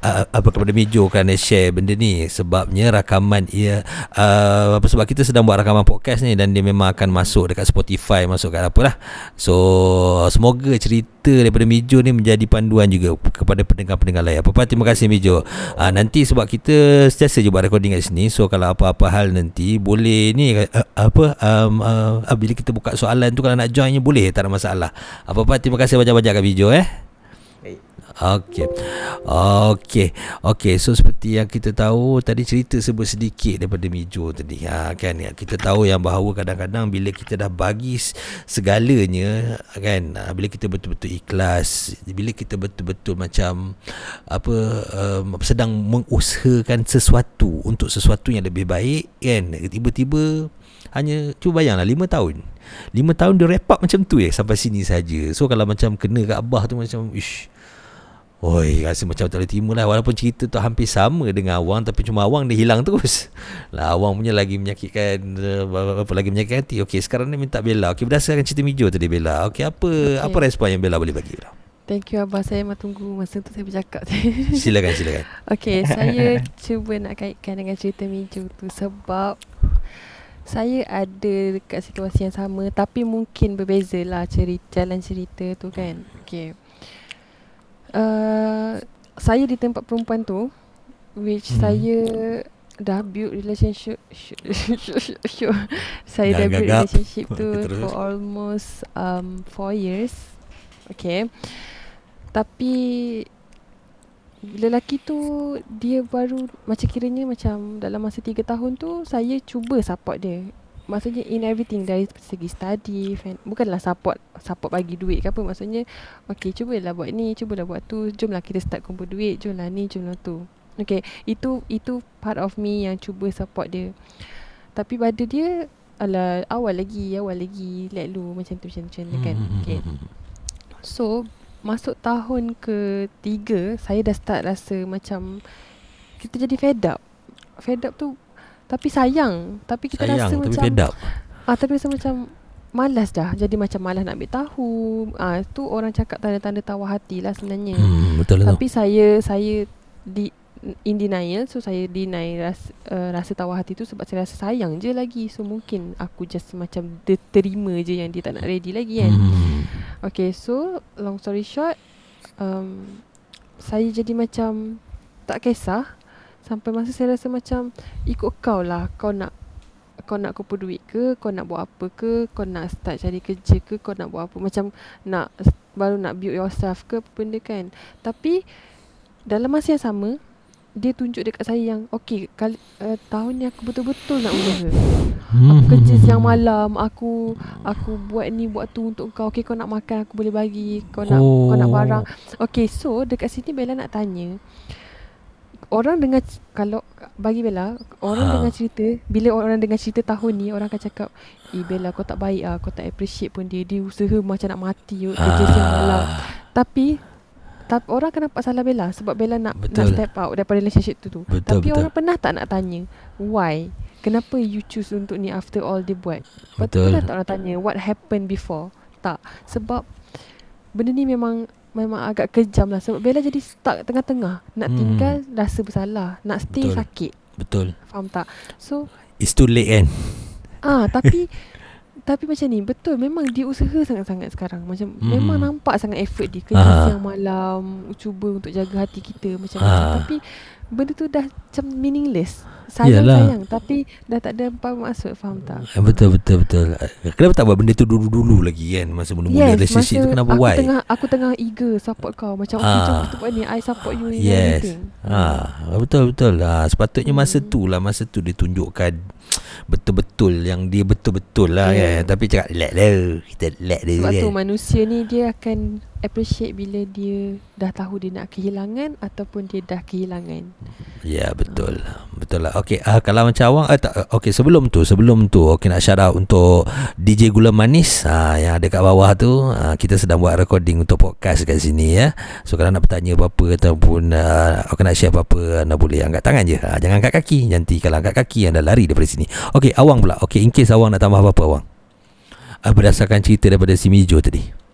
uh, apa kepada Mijo kerana share benda ni. Sebabnya rakaman ia uh, apa sebab kita sedang buat rakaman podcast ni dan dia memang akan masuk dekat Spotify masuk kat apa lah. So semoga cerita daripada Mijo ni menjadi panduan juga kepada pendengar-pendengar lain. Apa-apa terima kasih Mijo. Uh, nanti sebab kita sentiasa je buat recording kat sini so kalau apa-apa hal nanti boleh ni uh, apa um, uh, bila kita buka soalan tu kalau nak joinnya boleh tak ada masalah apa-apa terima kasih banyak-banyak kat Mijo eh Okey. Okey. Okey, so seperti yang kita tahu tadi cerita sebut sedikit daripada Mijo tadi. Ha kan ya. Kita tahu yang bahawa kadang-kadang bila kita dah bagi segalanya kan, ha, bila kita betul-betul ikhlas, bila kita betul-betul macam apa um, sedang mengusahakan sesuatu untuk sesuatu yang lebih baik kan, tiba-tiba hanya cuba bayanglah 5 tahun. 5 tahun dia wrap up macam tu eh sampai sini saja. So kalau macam kena kat abah tu macam ish. Oi, rasa macam tak boleh terima lah. Walaupun cerita tu hampir sama dengan Awang Tapi cuma Awang dia hilang terus. Lah Awang punya lagi menyakitkan uh, Apa lagi menyakitkan hati. Okey sekarang ni minta Bella. Okey berdasarkan cerita Mijo tadi Bella. Okey apa okay. Apa respon yang Bella boleh bagi Bella? Thank you Abah. Saya memang tunggu masa tu saya bercakap. Silakan silakan. Okay saya cuba nak kaitkan dengan cerita Miju tu Sebab Saya ada dekat situasi yang sama Tapi mungkin berbeza lah cerita, Jalan cerita tu kan Okay uh, Saya di tempat perempuan tu Which Hmm. saya dah build relationship Saya Dah dah build gagap. relationship tu Terus. For almost um, 4 years Okay Tapi Lelaki tu Dia baru Macam kiranya macam Dalam masa 3 tahun tu Saya cuba support dia. Maksudnya in everything Dari segi study fan, Bukanlah support Support bagi duit ke apa. Maksudnya Okay cubalah buat ni Cubalah buat tu Jomlah kita start kumpul duit Jomlah ni Jomlah tu. Okay Itu Itu part of me Yang cuba support dia. Tapi pada dia Alah awal lagi Awal lagi Let lu Macam tu macam tu, macam tu kan? Okay So Masuk tahun ketiga Saya dah start rasa macam Kita jadi fed up. Fed up tu Tapi sayang. Tapi kita rasa Sayang tapi macam fed up. Ah, Tapi rasa macam Malas dah. Jadi macam malas nak ambil tahu. Ah, Tu orang cakap tanda-tanda tawar hati lah sebenarnya. Hmm, Betul lah tu. Tapi saya Saya di in denial so saya deny rasa, uh, rasa tawar hati tu sebab saya rasa sayang je lagi. So mungkin aku just macam dia terima je yang dia tak nak ready lagi kan. Hmm. Okay so Long story short um, Saya jadi macam Tak kisah Sampai masa saya rasa macam Ikut kau lah Kau nak Kau nak kumpul duit ke Kau nak buat apa ke Kau nak start cari kerja ke Kau nak buat apa? Macam nak Baru nak build yourself ke Apa benda kan. Tapi Dalam masa yang sama dia tunjuk dekat saya yang Okay kali, uh, Tahun ni aku betul-betul nak usaha Aku kerja siang malam Aku Aku buat ni buat tu untuk kau. Okay kau nak makan Aku boleh bagi. Kau nak oh. kau nak barang. Okay so Dekat sini Bella nak tanya orang dengar kalau bagi Bella orang Ha. dengar cerita bila orang dengar cerita tahun ni orang akan cakap eh Bella kau tak baik ah kau tak appreciate pun dia. Dia usaha macam nak mati Ah. kerja siang malam. Tapi tapi orang akan nampak salah Bella sebab Bella nak nak Betul. step out daripada relationship tu tu. Betul, tapi betul. orang pernah tak nak tanya why? Kenapa you choose untuk ni after all dia buat? Lepas Betul. pernah tak orang tanya what happened before? Tak. Sebab benda ni memang memang agak kejam lah sebab Bella jadi stuck tengah-tengah. Nak Hmm. tinggal rasa bersalah, nak stay Betul. sakit. Betul. Faham tak? So It's too late kan? ah tapi tapi macam ni betul memang dia usaha sangat-sangat sekarang. Macam Hmm. memang nampak sangat effort dia kerja siang malam, cuba untuk jaga hati kita macam Ah. macam tapi benda tu dah macam meaningless. Sayang sayang tapi dah tak ada apa maksud faham tak? Eh, Betul betul betul. Kenapa tak buat benda tu dulu-dulu lagi kan masa mula-mula relationship tu kenapa aku why? tengah aku tengah eager support kau macam Ah. jom kita buat ni I support you in Yes. everything. Ha, betul betul. Ha, sepatutnya masa Hmm. tu lah masa tu dia tunjukkan betul-betul yang dia betul-betul lah Yeah. kan. Tapi cakap let dia, kita let dia Sebab kan. tu manusia ni dia akan appreciate bila dia dah tahu dia nak kehilangan ataupun dia dah kehilangan. Ya betul. Betul lah. Okey uh, Kalau macam awang uh, tak, uh, Okey sebelum tu Sebelum tu Okey nak shout out untuk DJ Gula Manis uh, Yang ada kat bawah tu. Uh, Kita sedang buat recording Untuk podcast kat sini ya. So kalau nak bertanya apa-apa Ataupun uh, Aku nak share apa-apa Anda boleh angkat tangan je. Uh, Jangan angkat kaki. Nanti kalau angkat kaki Anda lari daripada sini. Okey awang pula. Okey in case awang nak tambah apa-apa awang. Uh, Berdasarkan cerita daripada si Mijo tadi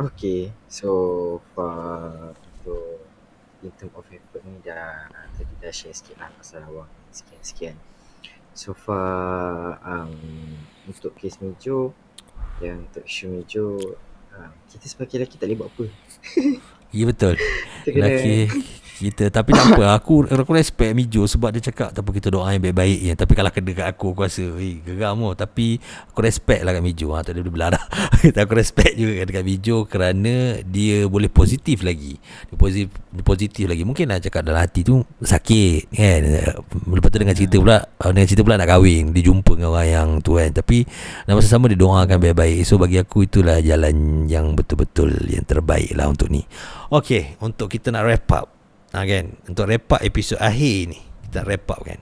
Okay, so for untuk in term of effort ni dah tadi dah share sikit lah pasal awak sekian-sekian. So far um, untuk kes Mijo dan untuk isu Mijo um, kita sebagai lelaki tak boleh buat apa. Ya betul Lelaki kita Tapi tak apa Aku aku respect Mijo Sebab dia cakap Tak apa kita doa yang baik-baik je Tapi kalau kena kat aku Aku rasa Eh geram oh. Tapi Aku respect lah kat Mijo. Ha, Tak ada belah dah Aku respect juga kat Mijo Kerana Dia boleh positif lagi. Dia positif, dia positif lagi. Mungkin lah cakap dalam hati tu Sakit kan? Lepas tu dengan cerita pula ah, Dengan cerita pula nak kahwin Dia jumpa dengan orang yang tu kan? Tapi Dalam masa sama dia doakan baik-baik. So bagi aku itulah jalan Yang betul-betul Yang terbaik lah untuk ni. Okay Untuk kita nak wrap up ha, kan? Untuk wrap up episod akhir ni Kita wrap up kan?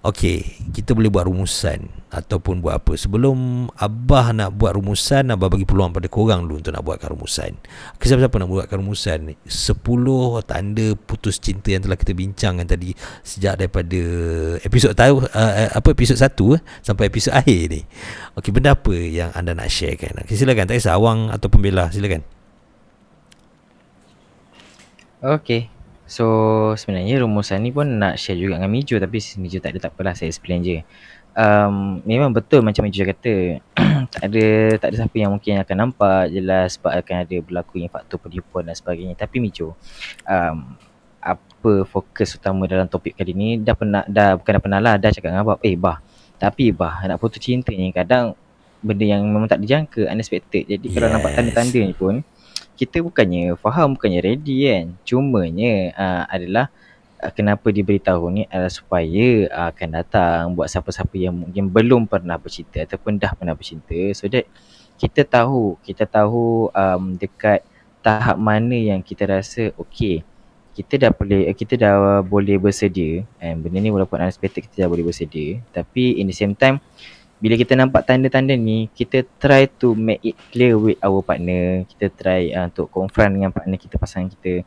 Okay Kita boleh buat rumusan Ataupun buat apa. Sebelum Abah nak buat rumusan Abah bagi peluang pada korang dulu Untuk nak buatkan rumusan. Siapa-siapa nak buatkan rumusan? Ni 10 tanda putus cinta Yang telah kita bincangkan tadi Sejak daripada Episod tahu uh, Apa episod 1 eh, Sampai episod akhir ni. Okay benda apa Yang anda nak sharekan? Okay, Silakan. Tak kisah Awang ataupun Bella Silakan. Okay. So sebenarnya rumusan ni pun nak share juga dengan Mijo tapi Mijo tak ada tak apalah saya explain je. Um, memang betul macam Mijo kata tak ada tak ada siapa yang mungkin akan nampak jelas sebab akan ada berlaku yang faktor penipuan dan sebagainya. Tapi Mijo um, apa fokus utama dalam topik kali ni dah pernah dah bukan dah pernah lah dah cakap dengan abah eh bah tapi bah nak putus cinta ni kadang benda yang memang tak dijangka unexpected jadi yes. kalau nampak tanda-tanda ni pun kita bukannya faham bukannya ready kan. Cumanya uh, adalah uh, kenapa diberitahu ni adalah supaya uh, akan datang buat siapa-siapa yang mungkin belum pernah bercinta ataupun dah pernah bercinta. So that kita tahu kita tahu um, dekat tahap mana yang kita rasa okey kita dah boleh kita dah boleh bersedia. And benda ni walaupun unexpected kita dah boleh bersedia. Tapi in the same time bila kita nampak tanda-tanda ni kita try to make it clear with our partner. Kita try uh, untuk confront dengan partner kita pasangan kita.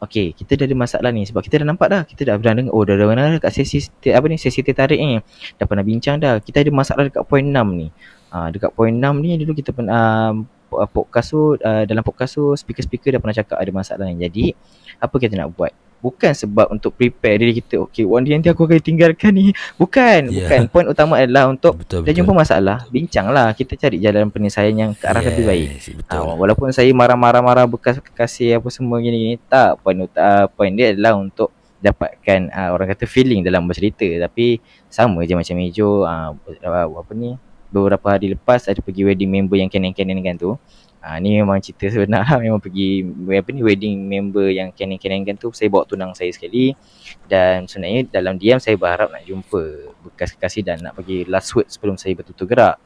Okay, kita dah ada masalah ni sebab kita dah nampak dah. Kita dah pernah dengar oh dah dah pernah dekat sesi apa ni sesi tertarik ni. Dah pernah bincang dah. Kita ada masalah dekat poin 6 ni. Uh, dekat poin 6 ni dulu kita pernah uh, podcast tu uh, dalam podcast tu speaker-speaker dah pernah cakap ada masalah ni. Jadi apa kita nak buat bukan sebab untuk prepare diri kita okay one day nanti aku akan tinggalkan ni. Bukan Yeah. bukan. Point utama adalah untuk Betul dah jumpa masalah bincanglah kita cari jalan penyelesaian yang ke arah lebih baik. Betul. Ha, walaupun saya marah-marah-marah bekas kekasih apa semua gini-gini tak. Point uh, point dia adalah untuk dapatkan uh, orang kata feeling dalam bercerita. Tapi sama je macam Mejo uh, apa ni beberapa hari lepas ada pergi wedding member yang Canon-Canon kan tu Ah ni memang cerita sebenar lah memang pergi apa ni wedding member yang Canon-Canon kan tu saya bawa tunang saya sekali dan sebenarnya dalam diam saya berharap nak jumpa bekas kekasih dan nak bagi last word sebelum saya betul-betul gerak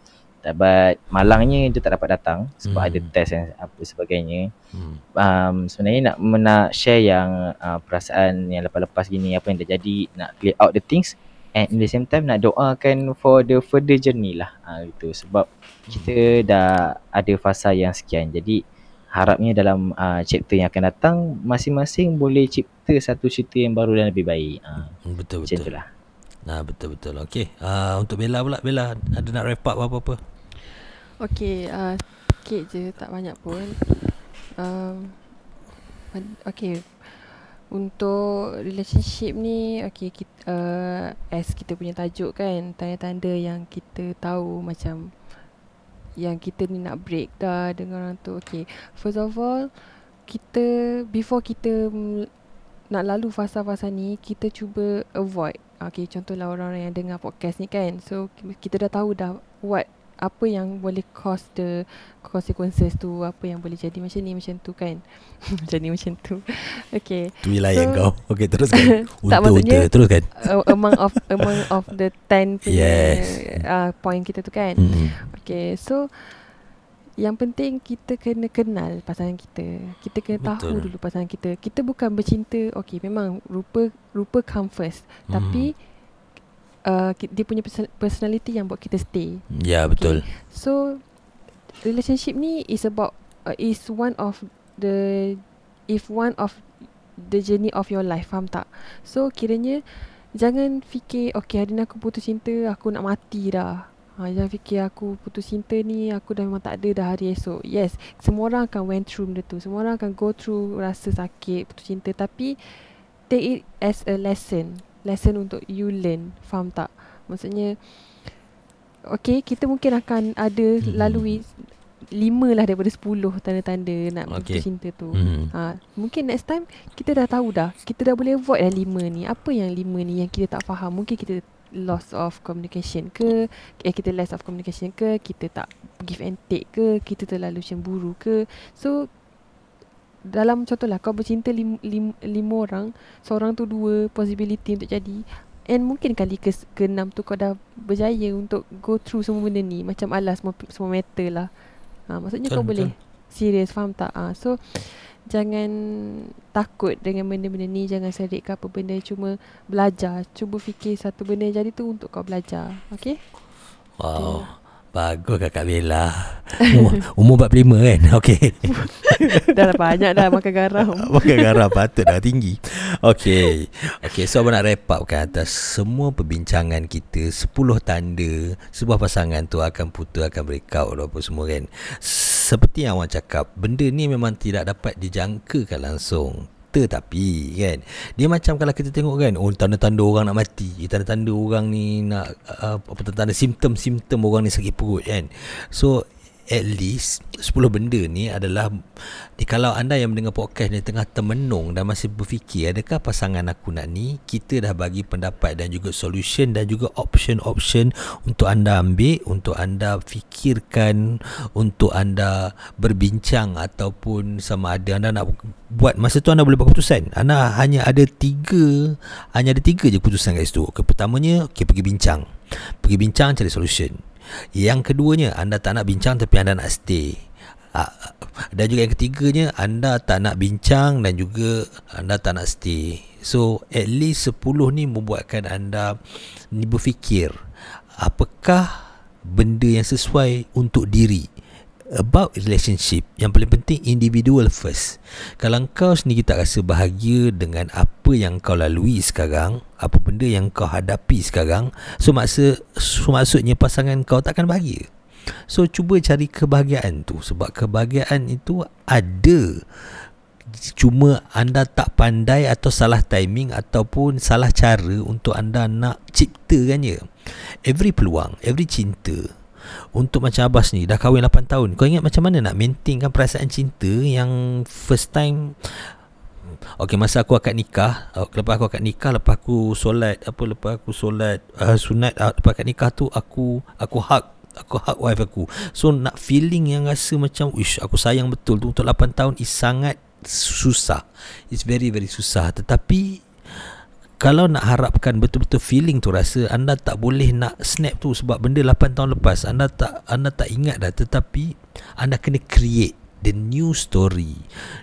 But malangnya dia tak dapat datang sebab Hmm. ada test dan apa sebagainya. Hmm. Um, sebenarnya nak nak share yang uh, perasaan yang lepas-lepas gini apa yang terjadi nak clear out the things and in the same time nak doakan for the further journey lah uh, gitu sebab kita dah ada fasa yang sekian jadi harapnya dalam uh, chapter yang akan datang masing-masing boleh cipta satu cerita yang baru dan lebih baik uh, Betul macam betul. tu lah Nah betul betul. Okey. Ah untuk Bella pula Bella ada nak wrap up apa-apa? Okay, uh, sikit je, tak banyak pun. Um, okay, untuk relationship ni, okay, kita, uh, as kita punya tajuk kan, tanda-tanda yang kita tahu macam yang kita ni nak break dah dengan orang tu. Okay, first of all, kita, before kita nak lalu fasa-fasa ni, kita cuba avoid. Okay, contohlah orang-orang yang dengar podcast ni kan. So, kita dah tahu dah what apa yang boleh cause the consequences tu apa yang boleh jadi macam ni macam tu kan macam ni macam tu okay Tu wilayah So- kau. Okey teruskan. Tak, Unta unta maksudnya- teruskan. uh, among of among of the 10 punya Yes. uh, point kita tu kan Hmm. okay so yang penting kita kena kenal pasangan kita kita kena Betul. tahu dulu pasangan kita kita bukan bercinta okay memang rupa rupa come first Hmm. tapi uh, dia punya person- personality yang buat kita stay Ya betul. So relationship ni is about uh, is one of the if one of the journey of your life faham tak? So kiranya jangan fikir okay hari ni aku putus cinta aku nak mati dah. Ha, jangan fikir aku putus cinta ni aku dah memang tak ada dah hari esok. Yes, semua orang akan went through benda tu. Semua orang akan go through rasa sakit putus cinta tapi take it as a lesson. Lesson untuk you learn. Faham tak? Maksudnya Okay, kita mungkin akan ada Mhm. lalui lima lah daripada sepuluh tanda-tanda nak Okay. putus cinta tu. Hmm. Ha, mungkin next time kita dah tahu dah. Kita dah boleh avoid dah lima ni. Apa yang lima ni yang kita tak faham. Mungkin kita loss of communication ke, eh kita less of communication ke, kita tak give and take ke, kita terlalu cemburu ke. So dalam contohlah kau bercinta lim, lim, lima orang, seorang tu dua possibility untuk jadi. And mungkin kali ke, ke enam tu kau dah berjaya untuk go through semua benda ni. Macam alas semua, semua matter lah. Ha, Maksudnya Betul, kau boleh serius faham tak? Ha, So jangan takut dengan benda-benda ni. Jangan serik ke apa benda. Cuma belajar. Cuba fikir satu benda yang jadi tu untuk kau belajar. Okay Wow. Bagus kakak Bella. Umur, umur 45 kan? Okey. Dah lah banyak dah makan garam Makan garam patut dah tinggi Okay Okay so abang nak wrap up kan Atas semua perbincangan kita 10 tanda Sebuah pasangan tu akan putus Akan break out Apa semua kan Seperti yang awak cakap Benda ni memang tidak dapat dijangkakan langsung tetapi kan? Dia macam kalau kita tengok kan? Oh tanda-tanda orang nak mati Tanda-tanda orang ni nak uh, Apa tanda simptom-simptom orang ni sakit perut kan? So at least 10 benda ni adalah di kalau anda yang mendengar podcast ni tengah termenung dan masih berfikir adakah pasangan aku nak ni kita dah bagi pendapat dan juga solution dan juga option-option untuk anda ambil untuk anda fikirkan untuk anda berbincang ataupun sama ada anda nak buat masa tu anda boleh buat keputusan. Anda hanya ada tiga hanya ada tiga je keputusan kat situ. Okay, pertamanya okay, pergi bincang. Pergi bincang cari solution yang keduanya anda tak nak bincang tapi anda nak stay. Ah, Dan juga yang ketiganya anda tak nak bincang dan juga anda tak nak stay. So at least 10 ni membuatkan anda ni berfikir apakah benda yang sesuai untuk diri about relationship. Yang paling penting individual first. Kalau kau sendiri tak rasa bahagia dengan apa yang kau lalui sekarang apa benda yang kau hadapi sekarang so maksud so maksudnya pasangan kau takkan bahagia. So cuba cari kebahagiaan tu. Sebab kebahagiaan itu ada. Cuma anda tak pandai atau salah timing ataupun salah cara untuk anda nak ciptakannya. Every peluang every cinta untuk macam Abbas ni dah kahwin 8 tahun. Kau ingat macam mana nak maintainkan perasaan cinta yang first time? Okey masa aku akad nikah uh, lepas aku akad nikah lepas aku solat apa lepas aku solat uh, sunat uh, lepas akad nikah tu aku aku hug aku hug wife aku. So nak feeling yang rasa macam wish aku sayang betul tu untuk 8 tahun is sangat susah. It's very very susah. Tetapi kalau nak harapkan betul-betul feeling tu rasa anda tak boleh nak snap tu sebab benda 8 tahun lepas anda tak anda tak ingat dah tetapi anda kena create the new story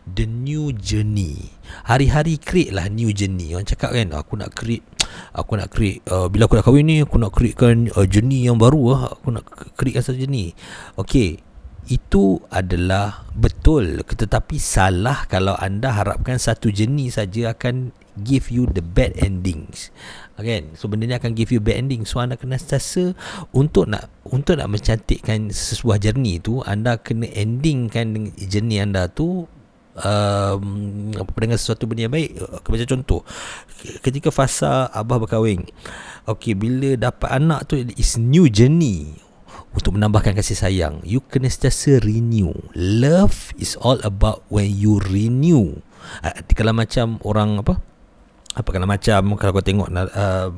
the new journey. Hari-hari create lah new journey. Orang cakap kan aku nak create aku nak create uh, bila aku nak kahwin ni aku nak createkan uh, journey yang baru lah. Aku nak createkan satu journey. Okay itu adalah betul tetapi salah kalau anda harapkan satu jenis saja akan give you the bad endings. Kan so benda ni akan give you bad ending so anda kena sentiasa untuk nak untuk nak mencantikkan sesuatu journey tu anda kena endingkan journey anda tu um, dengan sesuatu benda yang baik. Macam contoh ketika fasa abah berkahwin okey bila dapat anak tu is new journey untuk menambahkan kasih sayang. You kena sentiasa renew. Love is all about when you renew. Uh, kalau macam orang apa apa kena macam kalau kau tengok uh,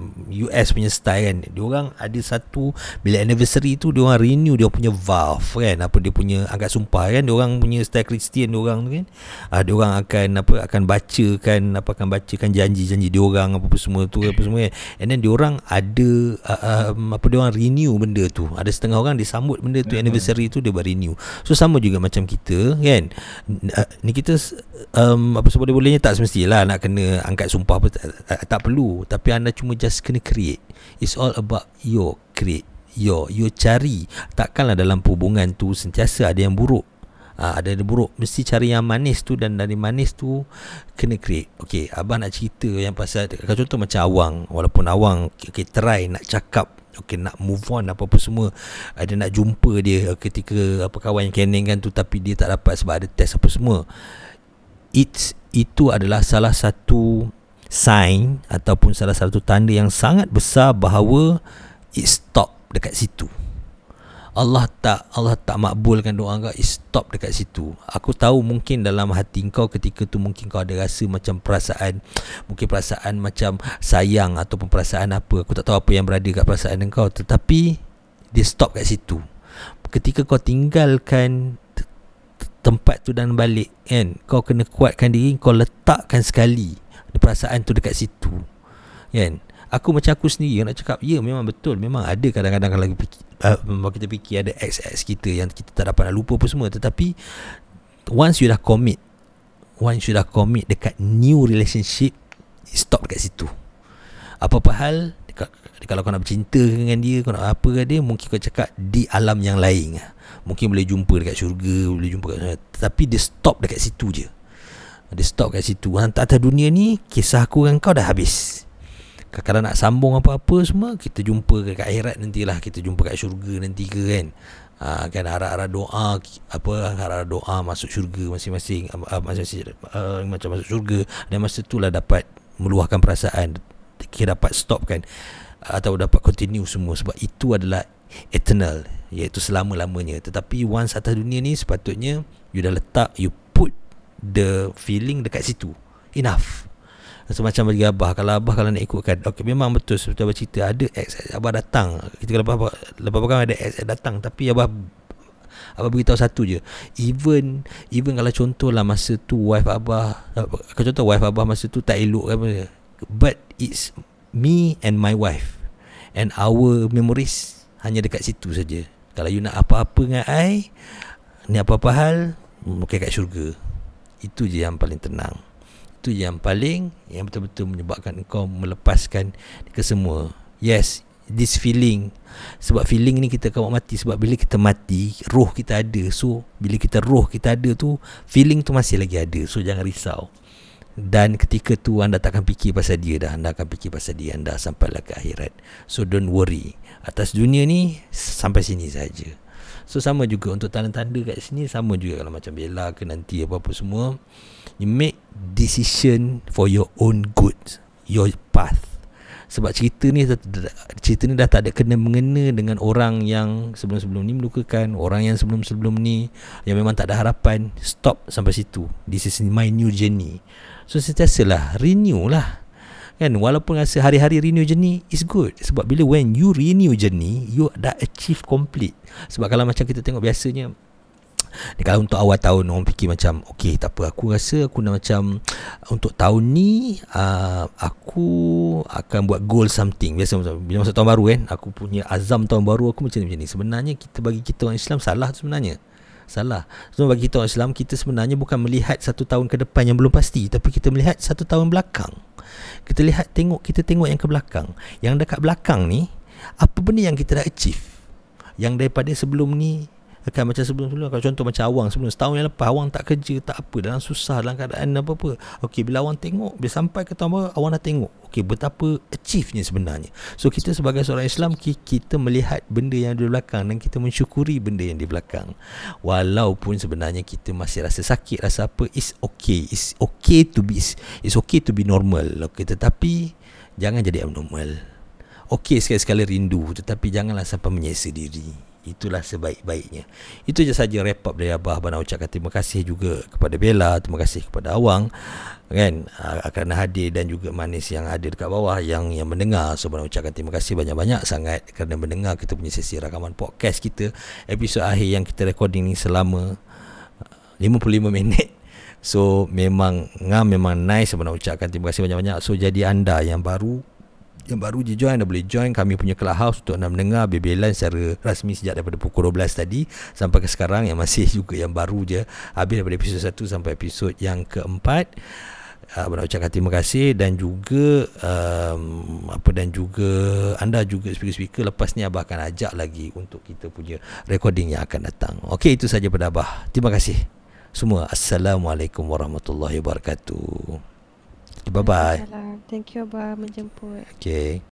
US punya style kan dia orang ada satu bila anniversary tu dia orang renew dia punya vow kan apa dia punya angkat sumpah kan dia orang punya style Kristian dia orang tu kan. Uh, dia orang akan apa akan bacakan apa akan bacakan janji-janji dia orang apa, apa semua tu apa semua kan. And then dia orang ada uh, um, apa dia orang renew benda tu. Ada setengah orang disambut benda tu anniversary tu dia buat renew. So sama juga macam kita kan. Uh, ni kita um, apa sebab dia bolehnya? Tak semestilah nak kena angkat sumpah apa tak, tak, perlu. Tapi anda cuma just kena create. It's all about your create your you cari. Takkanlah dalam hubungan tu sentiasa ada yang buruk. Ha, ada yang buruk. Mesti cari yang manis tu dan dari manis tu kena create. Okey abang nak cerita yang pasal kalau contoh macam awang walaupun awang okey try nak cakap okey nak move on apa-apa semua. Ada nak jumpa dia ketika apa kawan yang kening kan tu tapi dia tak dapat sebab ada test apa semua. It's itu adalah salah satu sign ataupun salah satu tanda yang sangat besar bahawa it stop dekat situ. Allah tak Allah tak makbulkan doa kau it stop dekat situ. Aku tahu mungkin dalam hati kau ketika tu mungkin kau ada rasa macam perasaan mungkin perasaan macam sayang ataupun perasaan apa. Aku tak tahu apa yang berada kat perasaan kau tetapi dia stop kat situ. Ketika kau tinggalkan tempat tu dan balik kan kau kena kuatkan diri kau letakkan sekali perasaan tu dekat situ. Kan? Aku macam aku sendiri nak cakap ya memang betul. Memang ada kadang-kadang kalau uh, kita fikir ada ex-ex kita yang kita tak dapat nak lupa apa semua. Tetapi once you dah commit once you dah commit dekat new relationship stop dekat situ. Apa-apa hal kalau kau nak bercinta dengan dia kau nak apa dia mungkin kau cakap di alam yang lain. Mungkin boleh jumpa dekat syurga boleh jumpa kat tapi dia stop dekat situ je dia stop kat situ. Hantar atas dunia ni Kisah aku dengan kau dah habis. Kalau nak sambung apa-apa semua Kita jumpa kat akhirat nantilah. Kita jumpa kat syurga nanti ke kan. Ha, Kan harap-harap doa Apa harap doa masuk syurga masing-masing. Uh, masing-masing uh, Macam masuk syurga Dan masa tu lah dapat Meluahkan perasaan. Kita dapat stop kan. Atau dapat continue semua Sebab itu adalah eternal Iaitu selama-lamanya. Tetapi once atas dunia ni Sepatutnya You dah letak You the feeling dekat situ. Enough. So, macam bagi abah kalau abah kalau nak ikutkan okay, memang betul seperti abah cerita ada ex abah datang. Kita kalau abah lepas pegang ada ex datang tapi abah Abah beritahu satu je. Even Even kalau contoh lah Masa tu wife abah Kalau contoh wife abah Masa tu tak elok kan But it's Me and my wife. And our memories Hanya dekat situ saja. Kalau you nak apa-apa dengan I Ni apa-apa hal Mungkin kat syurga itu je yang paling tenang. Itu yang paling Yang betul-betul menyebabkan kau melepaskan ke semua. Yes This feeling. Sebab feeling ni kita akan mati. Sebab bila kita mati Roh kita ada. So Bila kita roh kita ada tu Feeling tu masih lagi ada. So jangan risau. Dan ketika tu anda tak akan fikir pasal dia dah. Anda akan fikir pasal dia anda sampailah ke akhirat. So don't worry. Atas dunia ni Sampai sini saja So sama juga untuk tanda-tanda kat sini Sama juga kalau macam Bella ke nanti apa-apa semua You make decision for your own good Your path sebab cerita ni cerita ni dah tak ada kena mengena dengan orang yang sebelum-sebelum ni melukakan, orang yang sebelum-sebelum ni yang memang tak ada harapan, stop sampai situ. This is my new journey. So sentiasalah renew lah kan walaupun rasa hari-hari renew journey is good sebab bila when you renew journey you dah achieve complete sebab kalau macam kita tengok biasanya Ni kalau untuk awal tahun orang fikir macam okey tak apa aku rasa aku nak macam untuk tahun ni uh, aku akan buat goal something. Biasa bila masuk tahun baru kan aku punya azam tahun baru aku macam ni macam ni. Sebenarnya kita bagi kita orang Islam salah tu sebenarnya. Salah. So bagi kita orang Islam kita sebenarnya bukan melihat satu tahun ke depan yang belum pasti tapi kita melihat satu tahun belakang. Kita lihat tengok kita tengok yang ke belakang. Yang dekat belakang ni apa benda yang kita dah achieve? Yang daripada sebelum ni Kan macam sebelum-sebelum Kalau contoh macam awang sebelum Setahun yang lepas Awang tak kerja Tak apa Dalam susah Dalam keadaan apa-apa. Okey bila awang tengok Bila sampai ke tahun baru Awang dah tengok Okey betapa achieve-nya sebenarnya. So kita sebagai seorang Islam Kita melihat benda yang di belakang Dan kita mensyukuri benda yang di belakang. Walaupun sebenarnya Kita masih rasa sakit Rasa apa It's okay It's okay to be It's okay to be normal okay, Tetapi Jangan jadi abnormal. Okey sekali-sekali rindu Tetapi janganlah sampai menyesa diri Itulah sebaik-baiknya. Itu je saja wrap up dari Abah Abah nak ucapkan terima kasih juga kepada Bella Terima kasih kepada Awang kan? Akan hadir dan juga manis yang ada dekat bawah yang yang mendengar. So nak ucapkan terima kasih banyak-banyak sangat kerana mendengar kita punya sesi rakaman podcast kita. Episod akhir yang kita recording ni selama 55 minit. So memang ngam memang nice nak ucapkan terima kasih banyak-banyak. So jadi anda yang baru yang baru je join dah boleh join. Kami punya clubhouse untuk nak mendengar bebelan secara rasmi sejak daripada pukul 12 tadi sampai ke sekarang yang masih juga yang baru je. Habis daripada episod 1 sampai episod yang keempat. Uh, nak ucapkan terima kasih dan juga um, apa dan juga anda juga speaker-speaker lepas ni Abah akan ajak lagi untuk kita punya recording yang akan datang. Okey itu saja pada Abah terima kasih. Semua. Assalamualaikum warahmatullahi wabarakatuh Bye bye. Thank you Abah menjemput. Okay.